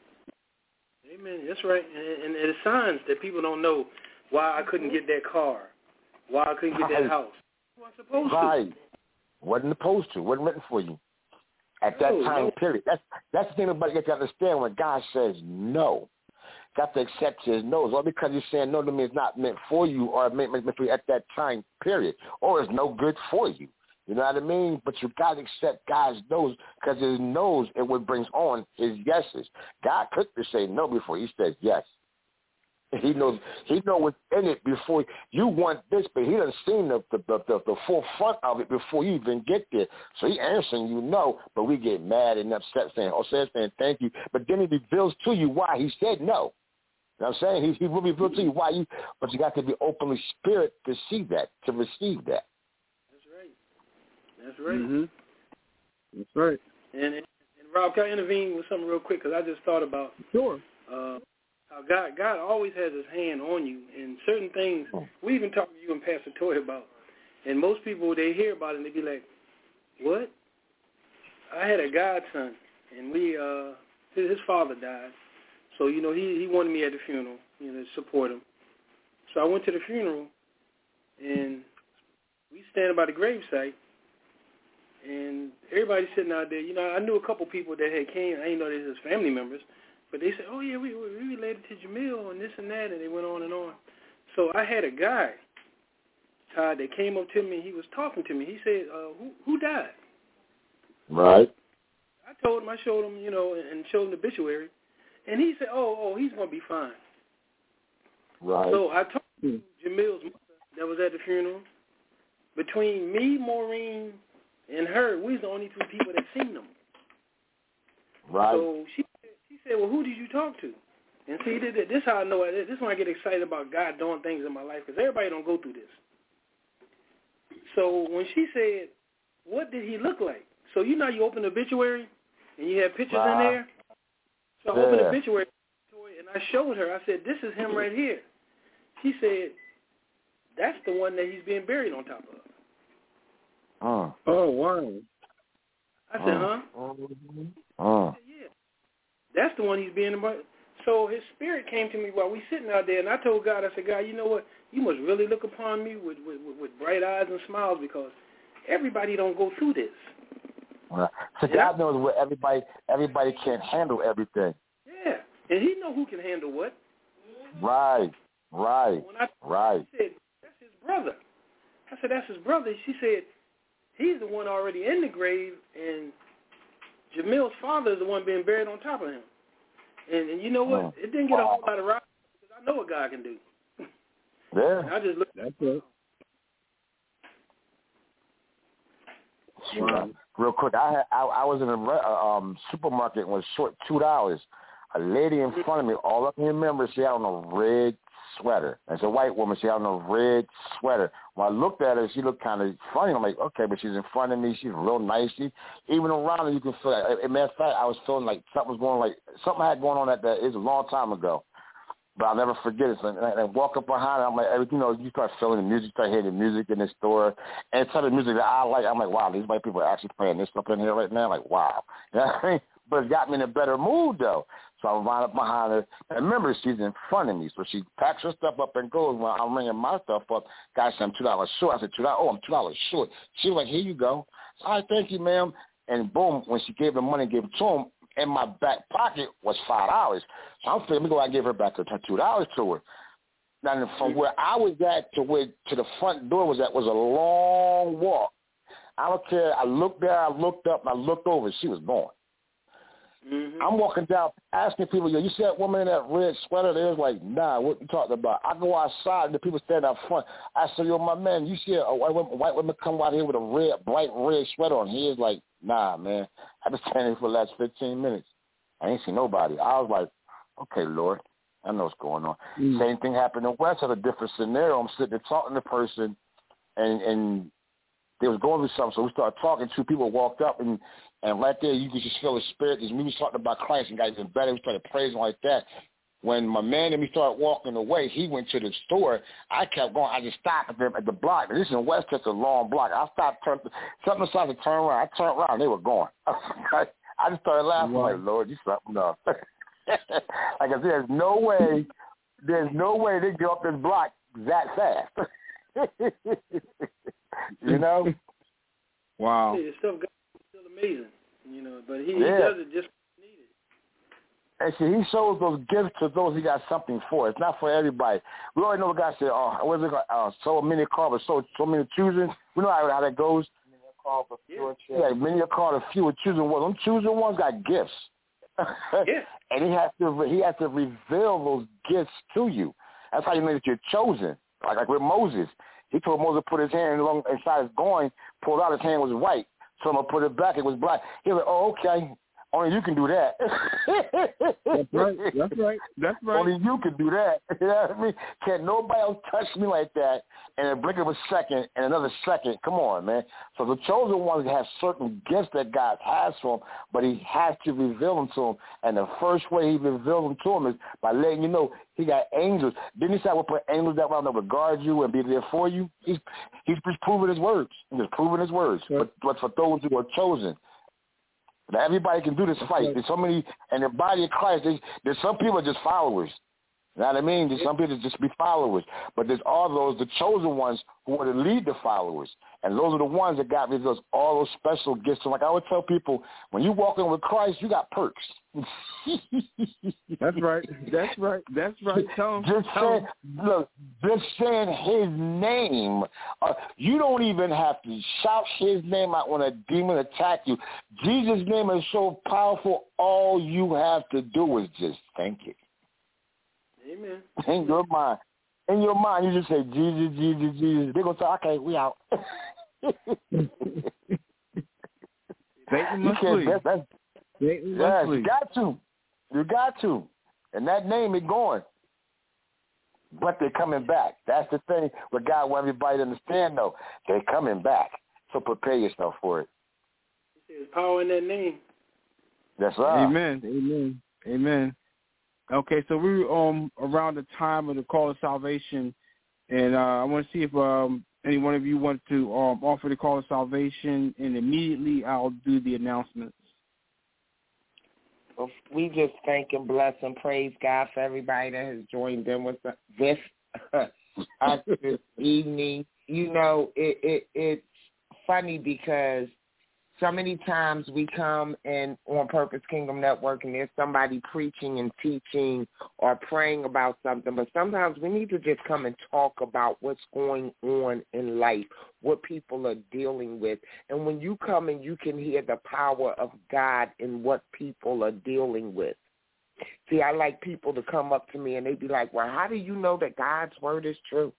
Amen. That's right. And, and it's signs that people don't know why I couldn't get that car, why I couldn't get that house. Well, I'm supposed to. Wasn't supposed to. Wasn't written for you. At that No, time no. period. That's that's the thing about you got to understand when God says no. Got to accept his no's. All because he's saying no to me is not meant for you or meant, meant for you at that time period. Or it's no good for you. You know what I mean? But you got to accept God's no's because his no's is what brings on his yeses. God could just say no before he says yes. He knows he know what's in it before you want this, but he doesn't the the, the the the forefront of it before you even get there. So he answering you no, but we get mad and upset saying, "Oh, says saying thank you," but then he reveals to you why he said no. You know what I'm saying? He, he will reveal to you why you, but you got to be openly spirit to see that, to receive that. That's right. That's right. Mm-hmm. That's right. And, and, and Rob, can I intervene with something real quick? Because I just thought about Sure. uh, how God God always has His hand on you, and certain things we even talked to you and Pastor Toy about, and most people they hear about it and they be like, "What?" I had a godson, and we uh, his, his father died, so you know he he wanted me at the funeral, you know, to support him. So I went to the funeral, and we standing by the gravesite, and everybody sitting out there. You know, I knew a couple people that had came. I didn't know they was his family members, but they said, "Oh yeah, we we related to Jamil and this and that," and they went on and on. So I had a guy, Todd, that came up to me. He was talking to me. He said, uh, "Who who died?" Right. I told him. I showed him, you know, and showed him the obituary, and he said, "Oh, oh, he's gonna be fine." Right. So I told him Jamil's mother that was at the funeral. Between me, Maureen, and her, we was the only three people that seen them. right. So she she said, "Well, who did you talk to?" And see, this, this is how I know it. This is when I get excited about God doing things in my life because everybody don't go through this. So when she said, "What did he look like?" So you know, you open the obituary and you have pictures in there. So I opened the Yeah. obituary and I showed her. I said, "This is him right here." She said, "That's the one that he's being buried on top of." Uh, Oh wow. I said, uh, "Huh?" uh, Yeah, that's the one he's being about. So his spirit came to me while we sitting out there, and I told God, I said, God, you know what? You must really look upon me with with, with, with bright eyes and smiles because everybody don't go through this. So God knows what everybody everybody can't handle everything. Yeah, and He know who can handle what. Right. Right. When I Right. she said that's his brother, I said that's his brother. She said he's the one already in the grave, and Jamil's father is the one being buried on top of him. And, and you know what? Mm. It didn't get a whole lot of rock because I know what God can do. [laughs] And Yeah. I just looked. That's it. Real quick, I had I, I was in a re- uh, um supermarket and was short two dollars. A lady in front of me, all up in remember, she had on a red sweater. It's a white woman. She had on a red sweater. When I looked at her, she looked kind of funny. I'm like, okay, but she's in front of me. She's real nice. She, even around her, you can feel. Like, as a matter of fact, I was feeling like something was going like something I had going on at that. It was a long time ago. But I'll never forget it. So, and I walk up behind her. I'm like, you know, you start feeling the music, start hearing the music in the store, and it's of music that I like. I'm like, wow, these white people are actually playing this stuff in here right now. Like, wow. [laughs] You know what I mean? But it got me in a better mood though. So I run up behind her. And remember, she's in front of me, so she packs her stuff up and goes. When I'm ringing my stuff up, guy said I'm two dollars short. I said two dollars. Oh, I'm two dollars short. She was like, here you go. All right, thank you, ma'am. And boom, when she gave the money, gave it to him. In my back pocket was five dollars. So I'm thinking, let me go out and give her back her two dollars to her. Now, from where I was at to where to the front door was at was a long walk. I don't care. I looked there, I looked up, and I looked over. She was gone. Mm-hmm. I'm walking down, asking people, yo, you see that woman in that red sweater? They was like, nah, what you talking about? I go outside, and the people stand out front. I say, yo, my man, you see a white woman, white woman come out here with a red, bright red sweater on? He is like, nah, man. [laughs] I've been standing here for the last 15 minutes. I ain't seen nobody. I was like, okay, Lord, I know what's going on. Mm. Same thing happened in West. Had a different scenario. I'm sitting there talking to the person, and and they was going through something. So we started talking. Two people walked up, and and right there you could just feel the spirit. Because we was talking about Christ and got even better. We started praising like that. When my man and me started walking away, he went to the store. I kept going. I just stopped at the, at the block. This is in West, just a long block. I stopped, turned, something decided to turn around. I turned around. They were gone. [laughs] I just started laughing Wow. like, Lord, you something else. [laughs] like I said, there's no way, there's no way they get up this block that fast. [laughs] you know? Wow. Yeah, stuff God is still amazing, you know. But he, he does it just needed. And see, he shows those gifts to those he got something for. It's not for everybody. We already know what God said, oh, what's it called? Uh, so many called, but so, so many choosing. We know how, how that goes. Yeah. Yeah, many are called, a few are choosing ones. Them choosing ones got gifts. Yeah. [laughs] and he has to he has to reveal those gifts to you. That's how you know that you're chosen. Like like with Moses, he told Moses to put his hand along inside his groin, pulled out his hand was white. So I'm gonna put it back, it was black. He was like, oh okay. Only you can do that. That's right. That's right. That's right. Only you can do that. [laughs] You know what I mean? Can't nobody else touch me like that And in a blink of a second and another second. Come on, man. So the chosen ones have certain gifts that God has for them, but he has to reveal them to them. And the first way he reveals them to them is by letting you know he got angels. Didn't he say I will put angels that will guard you and be there for you? He's he's just proving his words. He's just proving his words. But, but for those who are chosen, now, everybody can do this fight. There's so many, and the body of Christ, there's, there's some people are just followers. You know what I mean? There's some people just be followers. But there's all those, the chosen ones who are to lead the followers. And those are the ones that got me those all those special gifts. So like I would tell people, when you walk in with Christ, you got perks. That's right. That's right. That's right. [laughs] Tell him. Just saying, look, just saying his name. Uh, you don't even have to shout his name out when a demon attack you. Jesus' name is so powerful. All you have to do is just think it. Amen. In your mind, in your mind, you just say Jesus, Jesus, Jesus. They're gonna say, okay, we out. [laughs] Satan you must can't. flee. That's, that's Satan must Yes, you got to. You got to. And that name is going. But they're coming back. That's the thing what God wants everybody to understand, though. They're coming back. So prepare yourself for it. There's power in that name. That's right. Amen. Amen. Amen. Okay, so we're um around the time of the call of salvation, and uh, I want to see if um any one of you want to um offer the call of salvation, and immediately I'll do the announcements. Well, we just thank and bless and praise God for everybody that has joined in with this [laughs] us this evening. You know, it, it it's funny because so many times we come in on Purpose Kingdom Network and there's somebody preaching and teaching or praying about something, but sometimes we need to just come and talk about what's going on in life, what people are dealing with. And when you come and you can hear the power of God in what people are dealing with. See, I like people to come up to me and they'd be like, well, how do you know that God's word is true?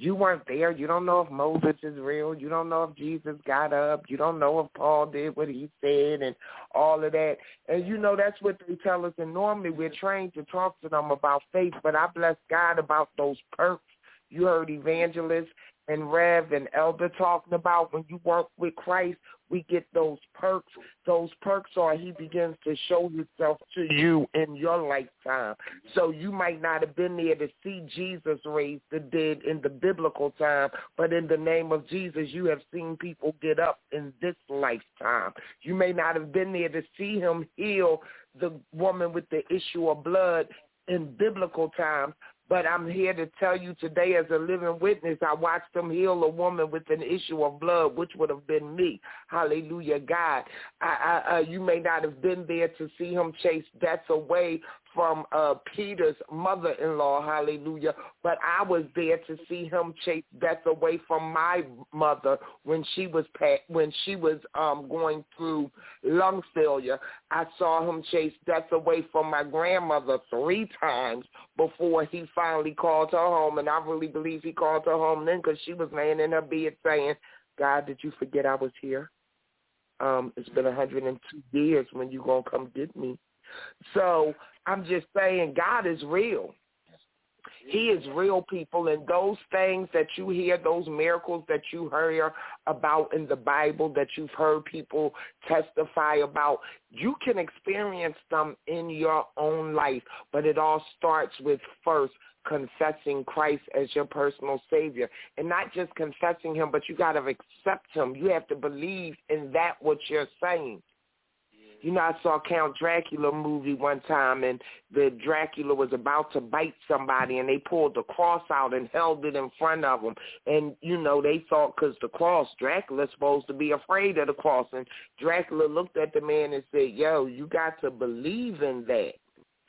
You weren't there. You don't know if Moses is real. You don't know if Jesus got up. You don't know if Paul did what he said and all of that. And you know that's what they tell us. And normally we're trained to talk to them about faith, but I bless God about those perks. You heard evangelists and Rev and Elder talking about when you work with Christ, we get those perks. Those perks are he begins to show himself to you in your lifetime. So you might not have been there to see Jesus raise the dead in the biblical time, but in the name of Jesus, you have seen people get up in this lifetime. You may not have been there to see him heal the woman with the issue of blood in biblical times, but I'm here to tell you today as a living witness, I watched him heal a woman with an issue of blood, which would have been me. Hallelujah, God. I, I, uh, you may not have been there to see him chase death away from uh, Peter's mother-in-law, hallelujah, but I was there to see him chase death away from my mother when she was when she was um, going through lung failure. I saw him chase death away from my grandmother three times before he finally called her home, and I really believe he called her home then because she was laying in her bed saying, God, did you forget I was here? Um, it's been 102 years when you to come get me. So I'm just saying God is real. He is real people and those things that you hear, those miracles that you hear about in the Bible that you've heard people testify about, you can experience them in your own life. But it all starts with first confessing Christ as your personal savior and not just confessing him, but you got to accept him. You have to believe in that what you're saying. You know, I saw Count Dracula movie one time, and the Dracula was about to bite somebody, and they pulled the cross out and held it in front of them. And you know, they thought because the cross, Dracula's supposed to be afraid of the cross, and Dracula looked at the man and said, "Yo, you got to believe in that."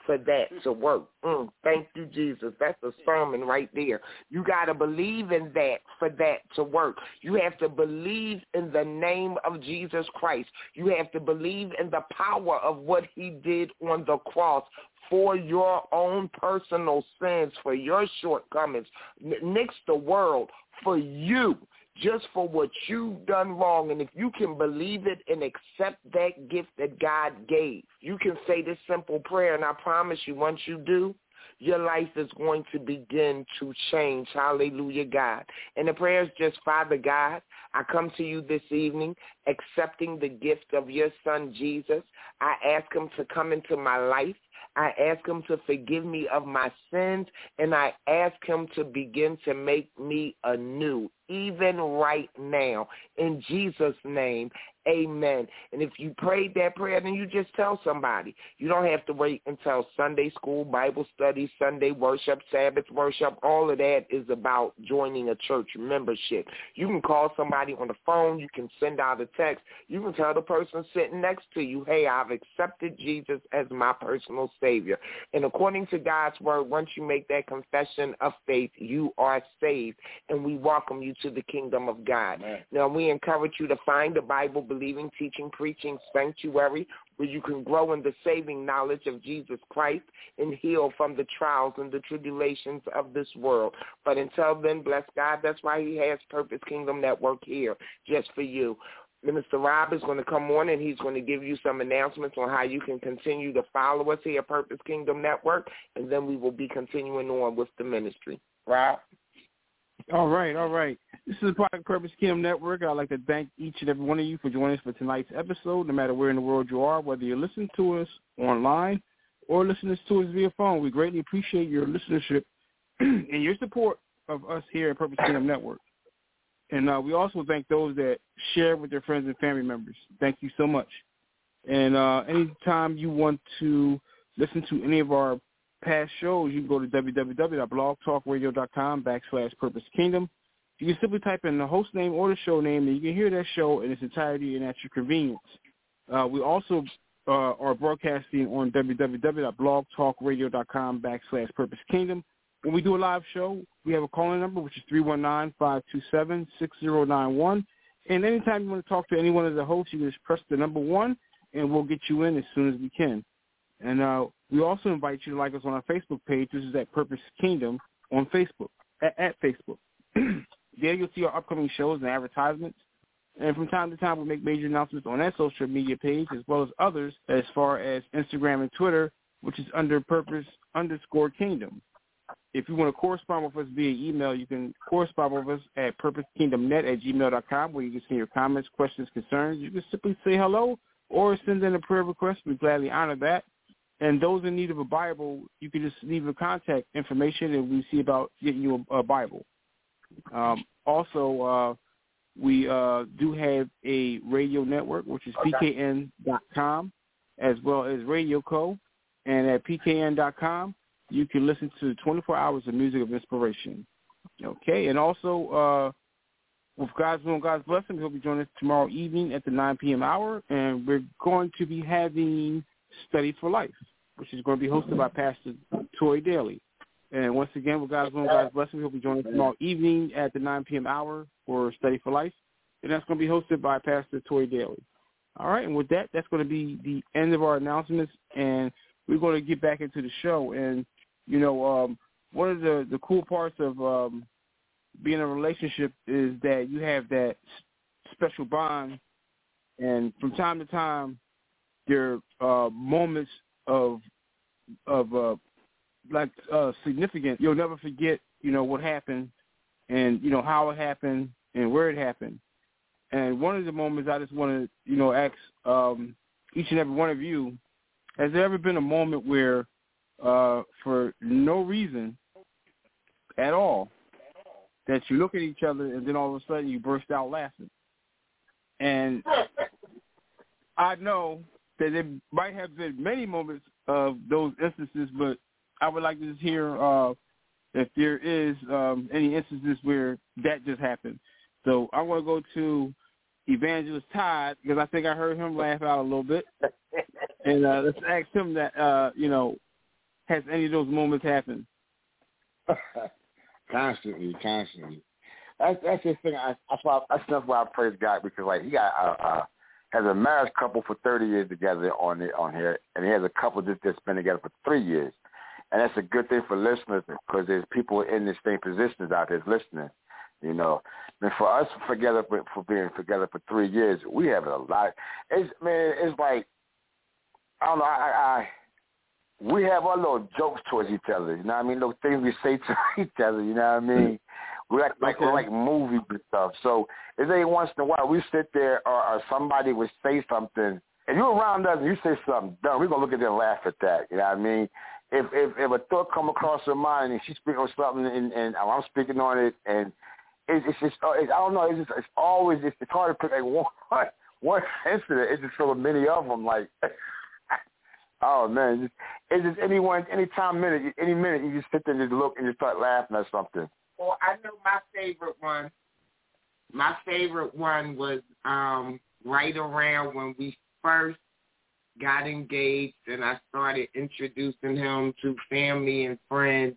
For that to work. Mm, thank you, Jesus. That's a sermon right there. You got to believe in that for that to work. You have to believe in the name of Jesus Christ. You have to believe in the power of what he did on the cross for your own personal sins, for your shortcomings. Nix the world for you. Just for what you've done wrong. And if you can believe it and accept that gift that God gave, you can say this simple prayer, and I promise you, once you do, your life is going to begin to change. Hallelujah, God. And the prayer is just, Father God, I come to you this evening accepting the gift of your son, Jesus. I ask him to come into my life. I ask him to forgive me of my sins, and I ask him to begin to make me anew, even right now. In Jesus' name, Amen. And if you prayed that prayer, then you just tell somebody. You don't have to wait until Sunday school, Bible study, Sunday worship, Sabbath worship. All of that is about joining a church membership. You can call somebody on the phone. You can send out a text. You can tell the person sitting next to you, hey, I've accepted Jesus as my personal Savior. And according to God's word, once you make that confession of faith, you are saved. And we welcome you to the kingdom of God. Now, we encourage you to find the Bible believing, teaching, preaching sanctuary where you can grow in the saving knowledge of Jesus Christ and heal from the trials and the tribulations of this world. But until then, bless God. That's why he has Purpose Kingdom Network here just for you. Minister Rob is going to come on and he's going to give you some announcements on how you can continue to follow us here at Purpose Kingdom Network, and then we will be continuing on with the ministry. Rob? All right, all right. This is the Product Purpose Kingdom Network. I'd like to thank each and every one of you for joining us for tonight's episode, no matter where in the world you are, whether you're listening to us online or listening to us via phone. We greatly appreciate your listenership [clears throat] and your support of us here at Purpose Kingdom Network. And uh, we also thank those that share with their friends and family members. Thank you so much. And uh, anytime you want to listen to any of our past shows, you can go to www.blogtalkradio.com backslash Purpose Kingdom. You can simply type in the host name or the show name, and you can hear that show in its entirety and at your convenience. Uh, we also uh, are broadcasting on www.blogtalkradio.com backslash Purpose Kingdom. When we do a live show, we have a calling number, which is 319-527-6091. And anytime you want to talk to any one of the hosts, you can just press the number one, and we'll get you in as soon as we can. And uh, we also invite you to like us on our Facebook page. This is at Purpose Kingdom on Facebook, at, at Facebook. [clears throat] there you'll see our upcoming shows and advertisements. And from time to time, we'll make major announcements on that social media page as well as others as far as Instagram and Twitter, which is under Purpose underscore Kingdom. If you want to correspond with us via email, you can correspond with us at purposekingdomnet at gmail.com where you can send your comments, questions, concerns. You can simply say hello or send in a prayer request. We gladly honor that. And those in need of a Bible, you can just leave a contact information, and we see about getting you a, a Bible. Um, also, uh, we uh, do have a radio network, which is pkn.com, as well as Radio Co. And at pkn.com, you can listen to 24 hours of music of inspiration. Okay, and also uh, with God's will and God's blessing, he'll be joining us tomorrow evening at the 9 p.m. hour, and we're going to be having Study for Life which is going to be hosted by Pastor Toy Daly. And once again, with God's will God's blessing, he'll be joining us tomorrow evening at the 9 p.m. hour for Study for Life. And that's going to be hosted by Pastor Toy Daly. All right, and with that, that's going to be the end of our announcements, and we're going to get back into the show. And, you know, um, one of the, the cool parts of um, being in a relationship is that you have that special bond, and from time to time, there are uh, moments of of uh like uh significant. You'll never forget you know what happened and you know how it happened and where it happened. And one of the moments i just want to you know ask um each and every one of you has there ever been a moment where uh for no reason at all that you look at each other and then all of a sudden you burst out laughing? And i know that there might have been many moments of those instances, but I would like to just hear uh, if there is um, any instances where that just happened. So I want to go to Evangelist Todd because I think I heard him laugh out a little bit, [laughs] and uh, let's ask him that uh, you know has any of those moments happened? [laughs] constantly, constantly. That's that's the thing. I, that's why that's why I praise God because like he got a, a has a marriage couple for 30 years together on the, on here, and he has a couple just that's been together for three years. And that's a good thing for listeners because there's people in the same positions out there listening, you know. And for us together for, for being together for three years, we have a lot. It's man, it's like I don't know. I, I we have our little jokes towards each other. You know what I mean? Little things we say [laughs] to each other. You know what I mean? We like like okay. like movies and stuff. So if they once in a while we sit there or, or somebody would say something, and you around us and you say something dumb, we're gonna look at them and laugh at that. You know what I mean? If if if a thought come across her mind and she's speaking on something and, and I'm speaking on it and it's, it's just uh, it's, I don't know it's just it's always it's, it's hard to pick like [laughs] one one incident. It's just so many of them like. [laughs] Oh man, just, it's just anyone, any time minute, any minute, you just sit there and just look and just start laughing at something. Well, I know my favorite one. My favorite one was um right around when we first got engaged and I started introducing him to family and friends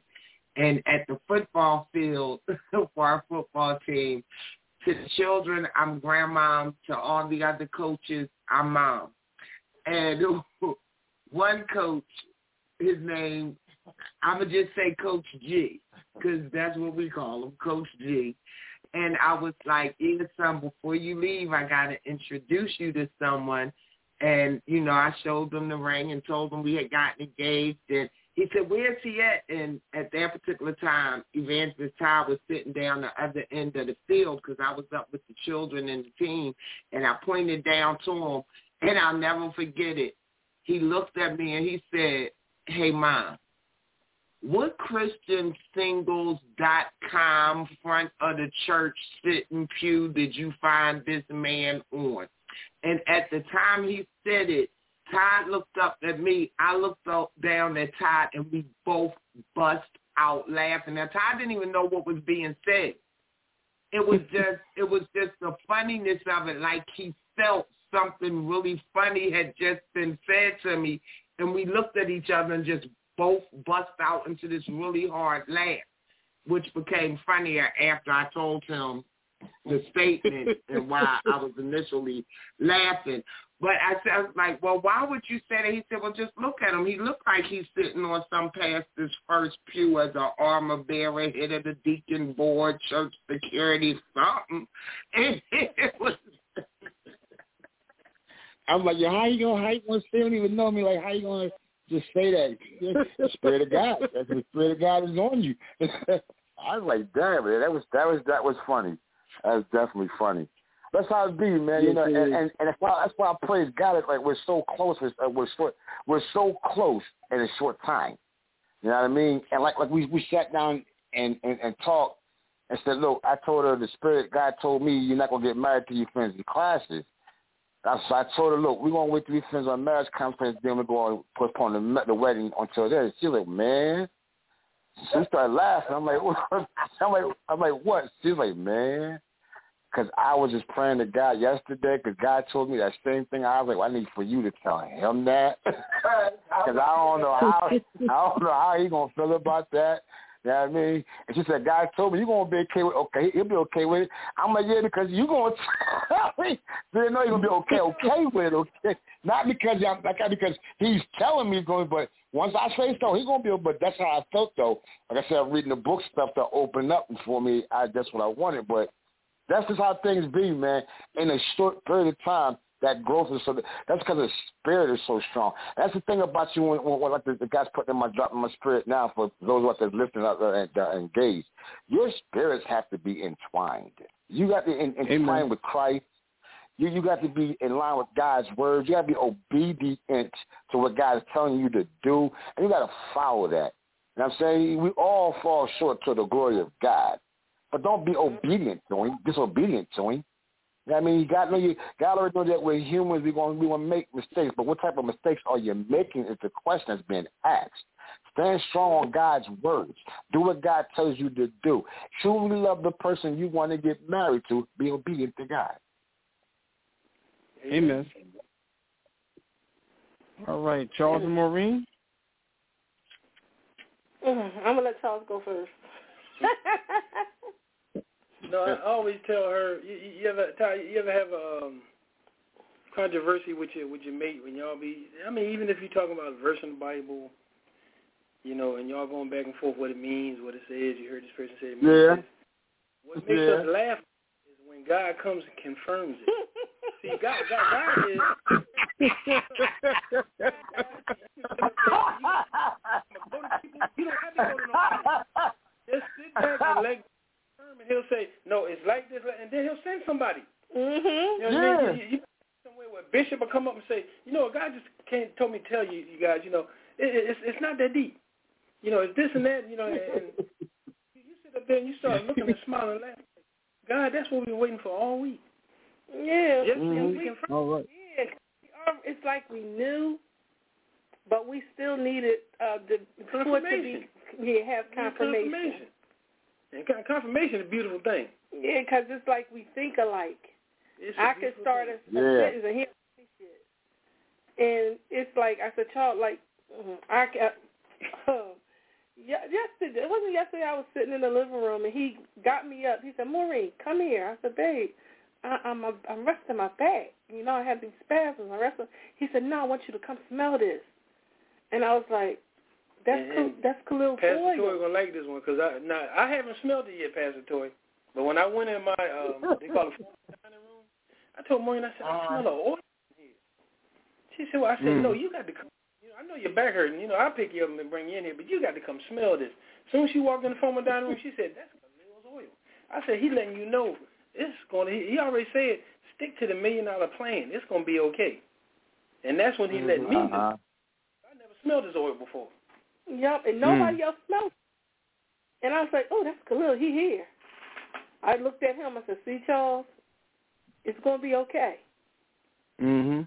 and at the football field [laughs] for our football team. To the children, I'm grandma. To all the other coaches, I'm mom. And [laughs] one coach, his name, I'm going to just say Coach G because that's what we call him, Coach G. And I was like, either son, before you leave, I got to introduce you to someone. And, you know, I showed them the ring and told them we had gotten engaged. And he said, where's he at? And at that particular time, Evangelist Ty was sitting down the other end of the field because I was up with the children and the team. And I pointed down to him, and I'll never forget it. He looked at me and he said, hey, Mom, what ChristianSingles.com front of the church sitting pew did you find this man on? And at the time he said it, Todd looked up at me. I looked up down at Todd, and we both bust out laughing. Now Todd didn't even know what was being said. It was [laughs] just, it was just the funniness of it. Like he felt something really funny had just been said to me, and we looked at each other and just both bust out into this really hard laugh, which became funnier after I told him the statement [laughs] and why I was initially laughing. But I said, like, well, why would you say that? He said, well, just look at him. He looked like he's sitting on some pastor's first pew as an armor bearer, head of the deacon board, church security, something. [laughs] And it was. I was like, yo, how you gonna, you gonna say, don't even know me, like, how you gonna just say that. The Spirit of God. That's the Spirit of God is on you. [laughs] I was like, damn, man, that was that was that was funny. That was definitely funny. That's how it be, man. you know, and, and and that's why that's why I praise God. Like we're so close. We're, uh, we're short. We're so close in a short time. You know what I mean? And like like we we sat down and and, and talked and said, look, I told her the Spirit God told me you're not gonna get married till you finish the classes. That's so I told her, look, going to wait till we finish our marriage conference, then we're to postpone the, the wedding until then. She's like, man. She started laughing. I'm like, [laughs] what? I'm like, I'm like, what? She's like, man. Because I was just praying to God yesterday because God told me that same thing. I was like, well, I need for you to tell him that. [laughs] Because I don't know how I don't know how he gonna feel about that. You know what I mean? And she said, God told me you're to be okay with Okay, he'll be okay with it. I'm like, yeah, because you're to [laughs] tell me. They know you're to be okay, okay with it, okay? Not because I'm, like, because he's telling me he's going but once I say so, he's to be, but that's how I felt, though. Like I said, reading the book stuff to open up for me. I That's what I wanted, but that's just how things be, man. In a short period of time, that growth is so. That's because the spirit is so strong. That's the thing about you when, when, when like the, the guys putting in my drop in my spirit now for those what they're lifting up and uh, engaged. Your spirits have to be entwined. You got to in, entwine with Christ. You you got to be in line with God's words. You got to be obedient to what God is telling you to do, and you got to follow that. What I'm saying? We all fall short to the glory of God, but don't be obedient to Him, disobedient to Him. I mean, you got to know you got to know that we're humans. We're going we want to make mistakes, but what type of mistakes are you making? Is the question that's being asked. Stand strong on God's words. Do what God tells you to do. Truly love the person you want to get married to. Be obedient to God. Amen. All right, Charles and Maureen. Mm-hmm. I'm gonna let Charles go first. [laughs] No, I always tell her you, you ever you ever have a um, controversy with your with your mate when y'all be. I mean, even if you're talking about a verse in the Bible, you know, and y'all going back and forth what it means, what it says. You heard this person say it means yeah. this. What makes yeah. us laugh is when God comes and confirms it. See, God, God, God is. [laughs] you don't have to go to no Just sit back and let he'll say, "No, it's like this," and then he'll send somebody. Mm-hmm. You know what Yeah. I mean? You, you, somewhere where Bishop will come up and say, "You know, God just can't told me to tell you, you guys, you know, it, it's it's not that deep. You know, it's this and that. You know, and, and [laughs] you sit up there and you start looking and smiling and laughing. God, that's what we've been waiting for all week. Yeah. Yes, we confirm. All right. Yeah, it's like we knew, but we still needed uh, the for it to be Confirmation. yeah have confirmation. confirmation. And confirmation is a beautiful thing. Yeah, because it's like we think alike. It's a I could start a, thing. a Yeah. sentence and hear shit, and it's like I said, child, like mhm, I ca- [laughs] yeah, yesterday it wasn't yesterday. I was sitting in the living room and he got me up. He said, Maureen, come here. I said, babe. I, I'm a, I'm resting my back. You know, I had these spasms. I rested. He said, No, I want you to come smell this. And I was like, That's And- and that's Khalil Pastor Toy Foyle. gonna like this one because I now I haven't smelled it yet, Pastor Toy. But when I went in my um, [laughs] they call it dining room, I told Maureen, I said, I smell an oil in here. She said, Well, I said, Mm. No, you got to come. You know, I know your back hurting. You know, I'll pick you up and bring you in here, but you got to come smell this. As soon as she walked in the former dining room, she said, That's Khalil's oil. I said, He letting you know it's going to. He, already said, stick to the million dollar plan. It's going to be okay. And that's when he let me know. Uh-huh. I never smelled his oil before. Yep, and nobody else smelled it. And I was like, Oh, that's Khalil, he here. I looked at him, I said, See, Charles, it's gonna be okay. Mhm.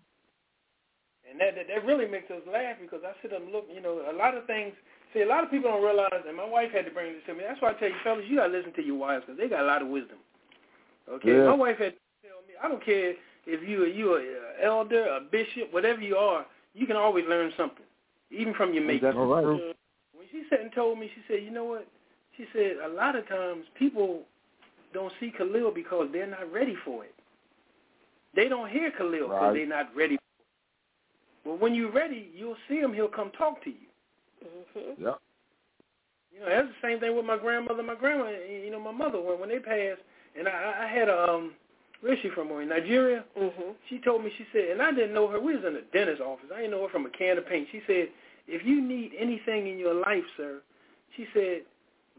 And that, that that really makes us laugh because I sit up and look, you know, a lot of things. See, a lot of people don't realize, and my wife had to bring this to me. That's why I tell you, fellas, you gotta listen to your wives because they got a lot of wisdom. Okay, Yeah. my wife had to tell me, I don't care if you you a elder, a bishop, whatever you are, you can always learn something, even from your mate. That's all right. When she sat and told me, she said, you know what? She said a lot of times people don't see Khalil because they're not ready for it. They don't hear Khalil because Right. they're not ready. Well, when you're ready, you'll see him. He'll come talk to you. Mm-hmm. Yep. You know, that's the same thing with my grandmother. My grandma, you know, my mother when when they passed, and I, I had a um, where's she from? In Nigeria. Mm-hmm. She told me, she said, and I didn't know her. We was in the dentist office. I didn't know her from a can of paint. She said, if you need anything in your life, sir, she said,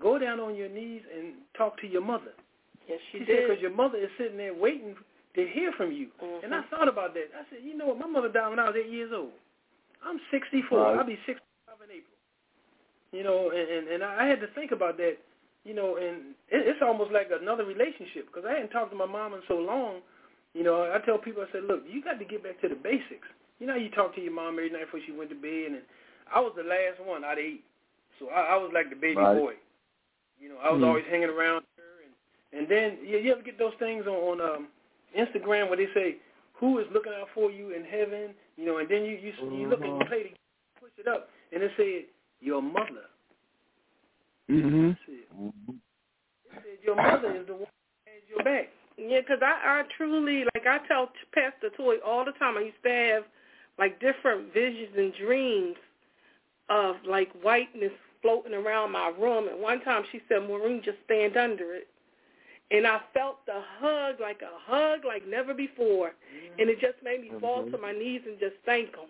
go down on your knees and talk to your mother. Yes, she, She did. because your mother is sitting there waiting to hear from you. Mhm. And I thought about that. I said, you know what? My mother died when I was eight years old. I'm 64. Right. I'll be 65 in April. You know, and, and, and I had to think about that, you know, and it, it's almost like another relationship because I hadn't talked to my mom in so long. You know, I tell people, I said, look, you got to get back to the basics. You know, how you talk to your mom every night before she went to bed, and I was the last one out of eight, so I, I was like the baby Right. boy. You know, I was Hmm. always hanging around her, and and then you, you ever get those things on, on um, Instagram where they say, "Who is looking out for you in heaven?" You know, and then you you, you look and you Mhm. play the push it up, and it said, "Your mother." Mhm. It said, it said, "Your mother is the one that has your back." Yeah, 'cause I, I truly, like I tell Pastor Toy all the time, I used to have like different visions and dreams of like whiteness floating around my room. And one time she said, Maureen, just stand under it. And I felt the hug, like a hug like never before. And it just made me fall to my knees and just thank him.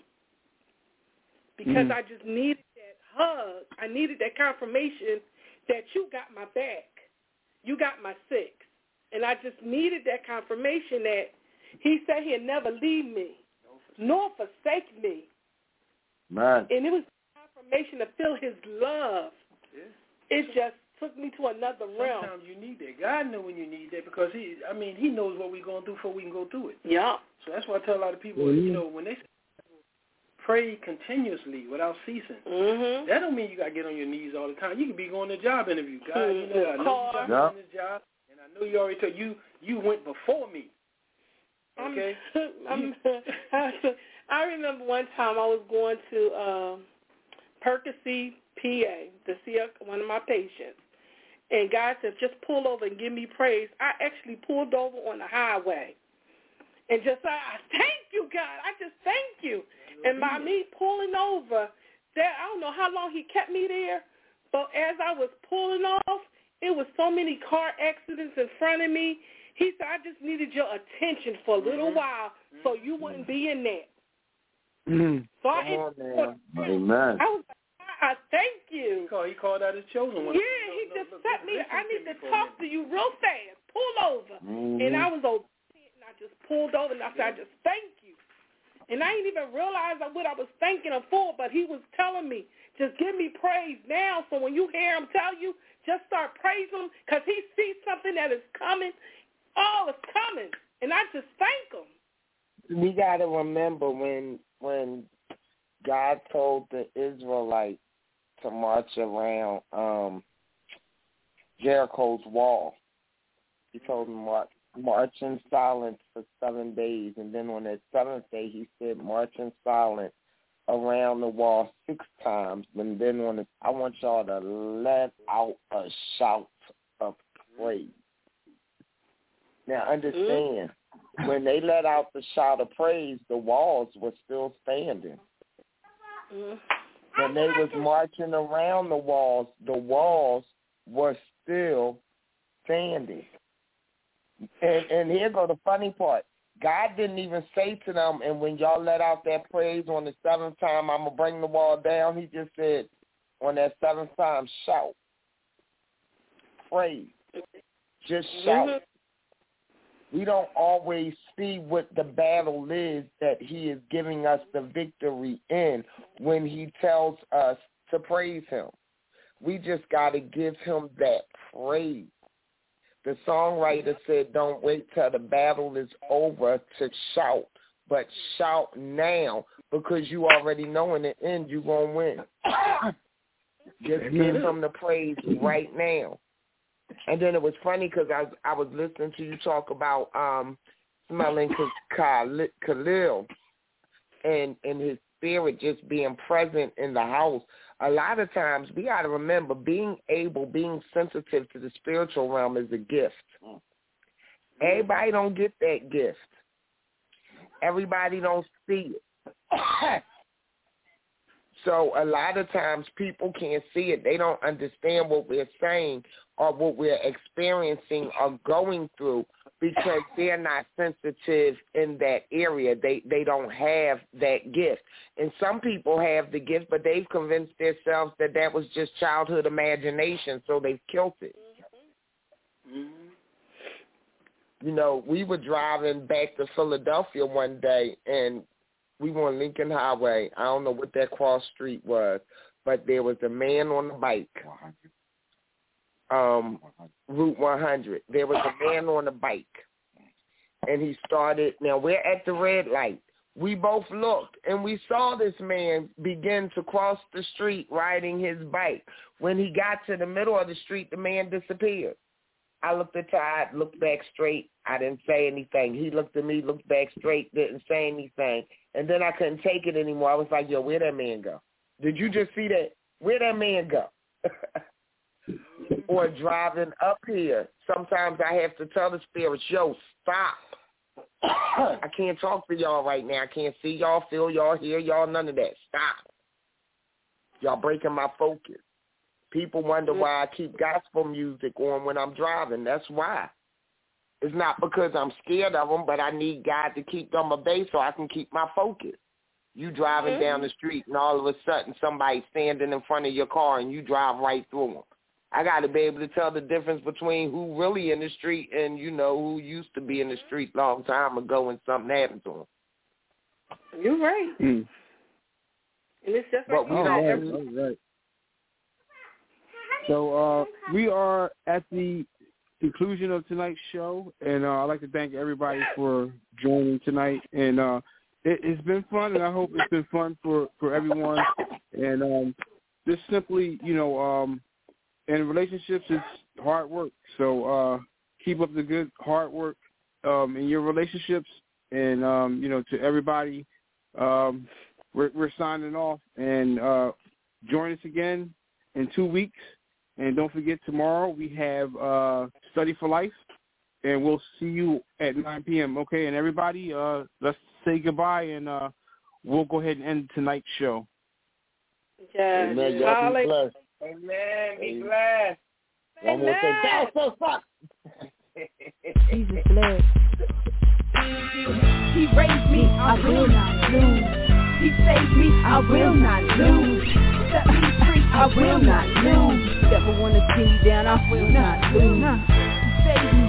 Because Mhm. I just needed hug. I needed that confirmation that you got my back. You got my six. And I just needed that confirmation that he said he'd never leave me, nor forsake me. Man. And it was confirmation to feel his love. Yeah. It just took me to another realm. Sometimes you need that. God know when you need that because he, I mean, he knows what we're going through before we can go through it. Yeah. So that's why I tell a lot of people, Mhm. you know, when they say pray continuously without ceasing, Mhm. that don't mean you got to get on your knees all the time. You can be going to job interview. God, you know, I know you got Yeah. on this job, and I know you already told you you went before me. Okay. [laughs] I'm, I'm, [laughs] I remember one time I was going to um, Percy, PA, to see a, one of my patients, and God said, "Just pull over and give me praise." I actually pulled over on the highway, and just said, "I thank you, God. I just thank you." And by me pulling over, that I don't know how long He kept me there, but as I was pulling off, it was so many car accidents in front of me. He said, I just needed your attention for a little Mhm. while so you wouldn't be in that. Mm. So I, on, man. Amen. I was like, I thank you. He called, he called out his chosen one. Yeah, he just set me. I need to talk to you real fast. Pull over. Mhm. And I was obedient, and I just pulled over, and I said, I just thank you. And I didn't even realize what I was thanking him for, but he was telling me, just give me praise now. So when you hear him tell you, just start praising him because he sees something that is coming. Oh, it's coming. And I just thank him. we got to remember when when God told the Israelites to march around um Jericho's wall. He told them march march in silence for seven days, and then on that seventh day, he said march in silence around the wall six times, and then on the, I want y'all to let out a shout of praise. Now understand, when they let out the shout of praise, the walls were still standing. When they was marching around the walls, the walls were still standing. And and here go the funny part. God didn't even say to them, and when y'all let out that praise on the seventh time, I'm gonna bring the wall down. He just said, on that seventh time, shout, praise, just shout. Mm-hmm. We don't always see what the battle is that He is giving us the victory in when He tells us to praise Him. We just got to give Him that praise. The songwriter said, don't wait till the battle is over to shout, but shout now because you already know in the end you're going to win. [coughs] Just give him the praise right now. And then it was funny because I, I was listening to you talk about um, smelling Khalil Khalil and, and his spirit just being present in the house a lot of times we got to remember being able, being sensitive to the spiritual realm is a gift. Mm-hmm. Everybody don't get that gift. Everybody don't see it. [coughs] so a lot of times people can't see it. They don't understand what we're saying or what we're experiencing or going through because they're not sensitive in that area. They they don't have that gift. And some people have the gift, but they've convinced themselves that that was just childhood imagination, so they've killed it. Mm-hmm. You know, we were driving back to Philadelphia one day, and we were on Lincoln Highway. I don't know what that cross street was, but there was a man on the bike. Um, Route 100. There was a man on the bike, and he started. Now we're at the red light. We both looked, and we saw this man begin to cross the street riding his bike. When he got to the middle of the street, the man disappeared. I looked at Todd, looked back straight. I didn't say anything. He looked at me, looked back straight, didn't say anything. And then I couldn't take it anymore. I was like, yo, where'd that man go? Did you just see that? Where'd that man go? [laughs] or driving up here. Sometimes I have to tell the spirits, yo, stop. [coughs] I can't talk to y'all right now. I can't see y'all, feel y'all, hear y'all, none of that. Stop. Y'all breaking my focus. People wonder why I keep gospel music on when I'm driving. That's why. It's not because I'm scared of them, but I need God to keep them at bay so I can keep my focus. You driving mm-hmm. down the street and all of a sudden somebody's standing in front of your car and you drive right through them. I got to be able to tell the difference between who really in the street and you know who used to be in the street long time ago and something happened to them. You're right. Mm. And it's just but like we oh, don't. right, right. So uh, we are at the conclusion of tonight's show, and uh, I'd like to thank everybody for joining tonight. And uh, it, it's been fun, and I hope it's been fun for for everyone. And um, just simply, you know, um, in relationships, it's hard work. So uh, keep up the good hard work um, in your relationships, and um, you know, to everybody, um, we're, we're signing off. And uh, join us again in two weeks. And don't forget, tomorrow we have uh, Study for Life, and we'll see you at 9 p.m. Okay, and everybody, uh, let's say goodbye, and uh, we'll go ahead and end tonight's show. Yes. Amen. Y'all be blessed. Amen. Be Amen. blessed. One more thing. That's so fuck. Jesus bless. He raised me, I will not lose. He saved me, I will not lose. Set me free, I will not lose. Never wanna see me down, I will not lose. He saved me,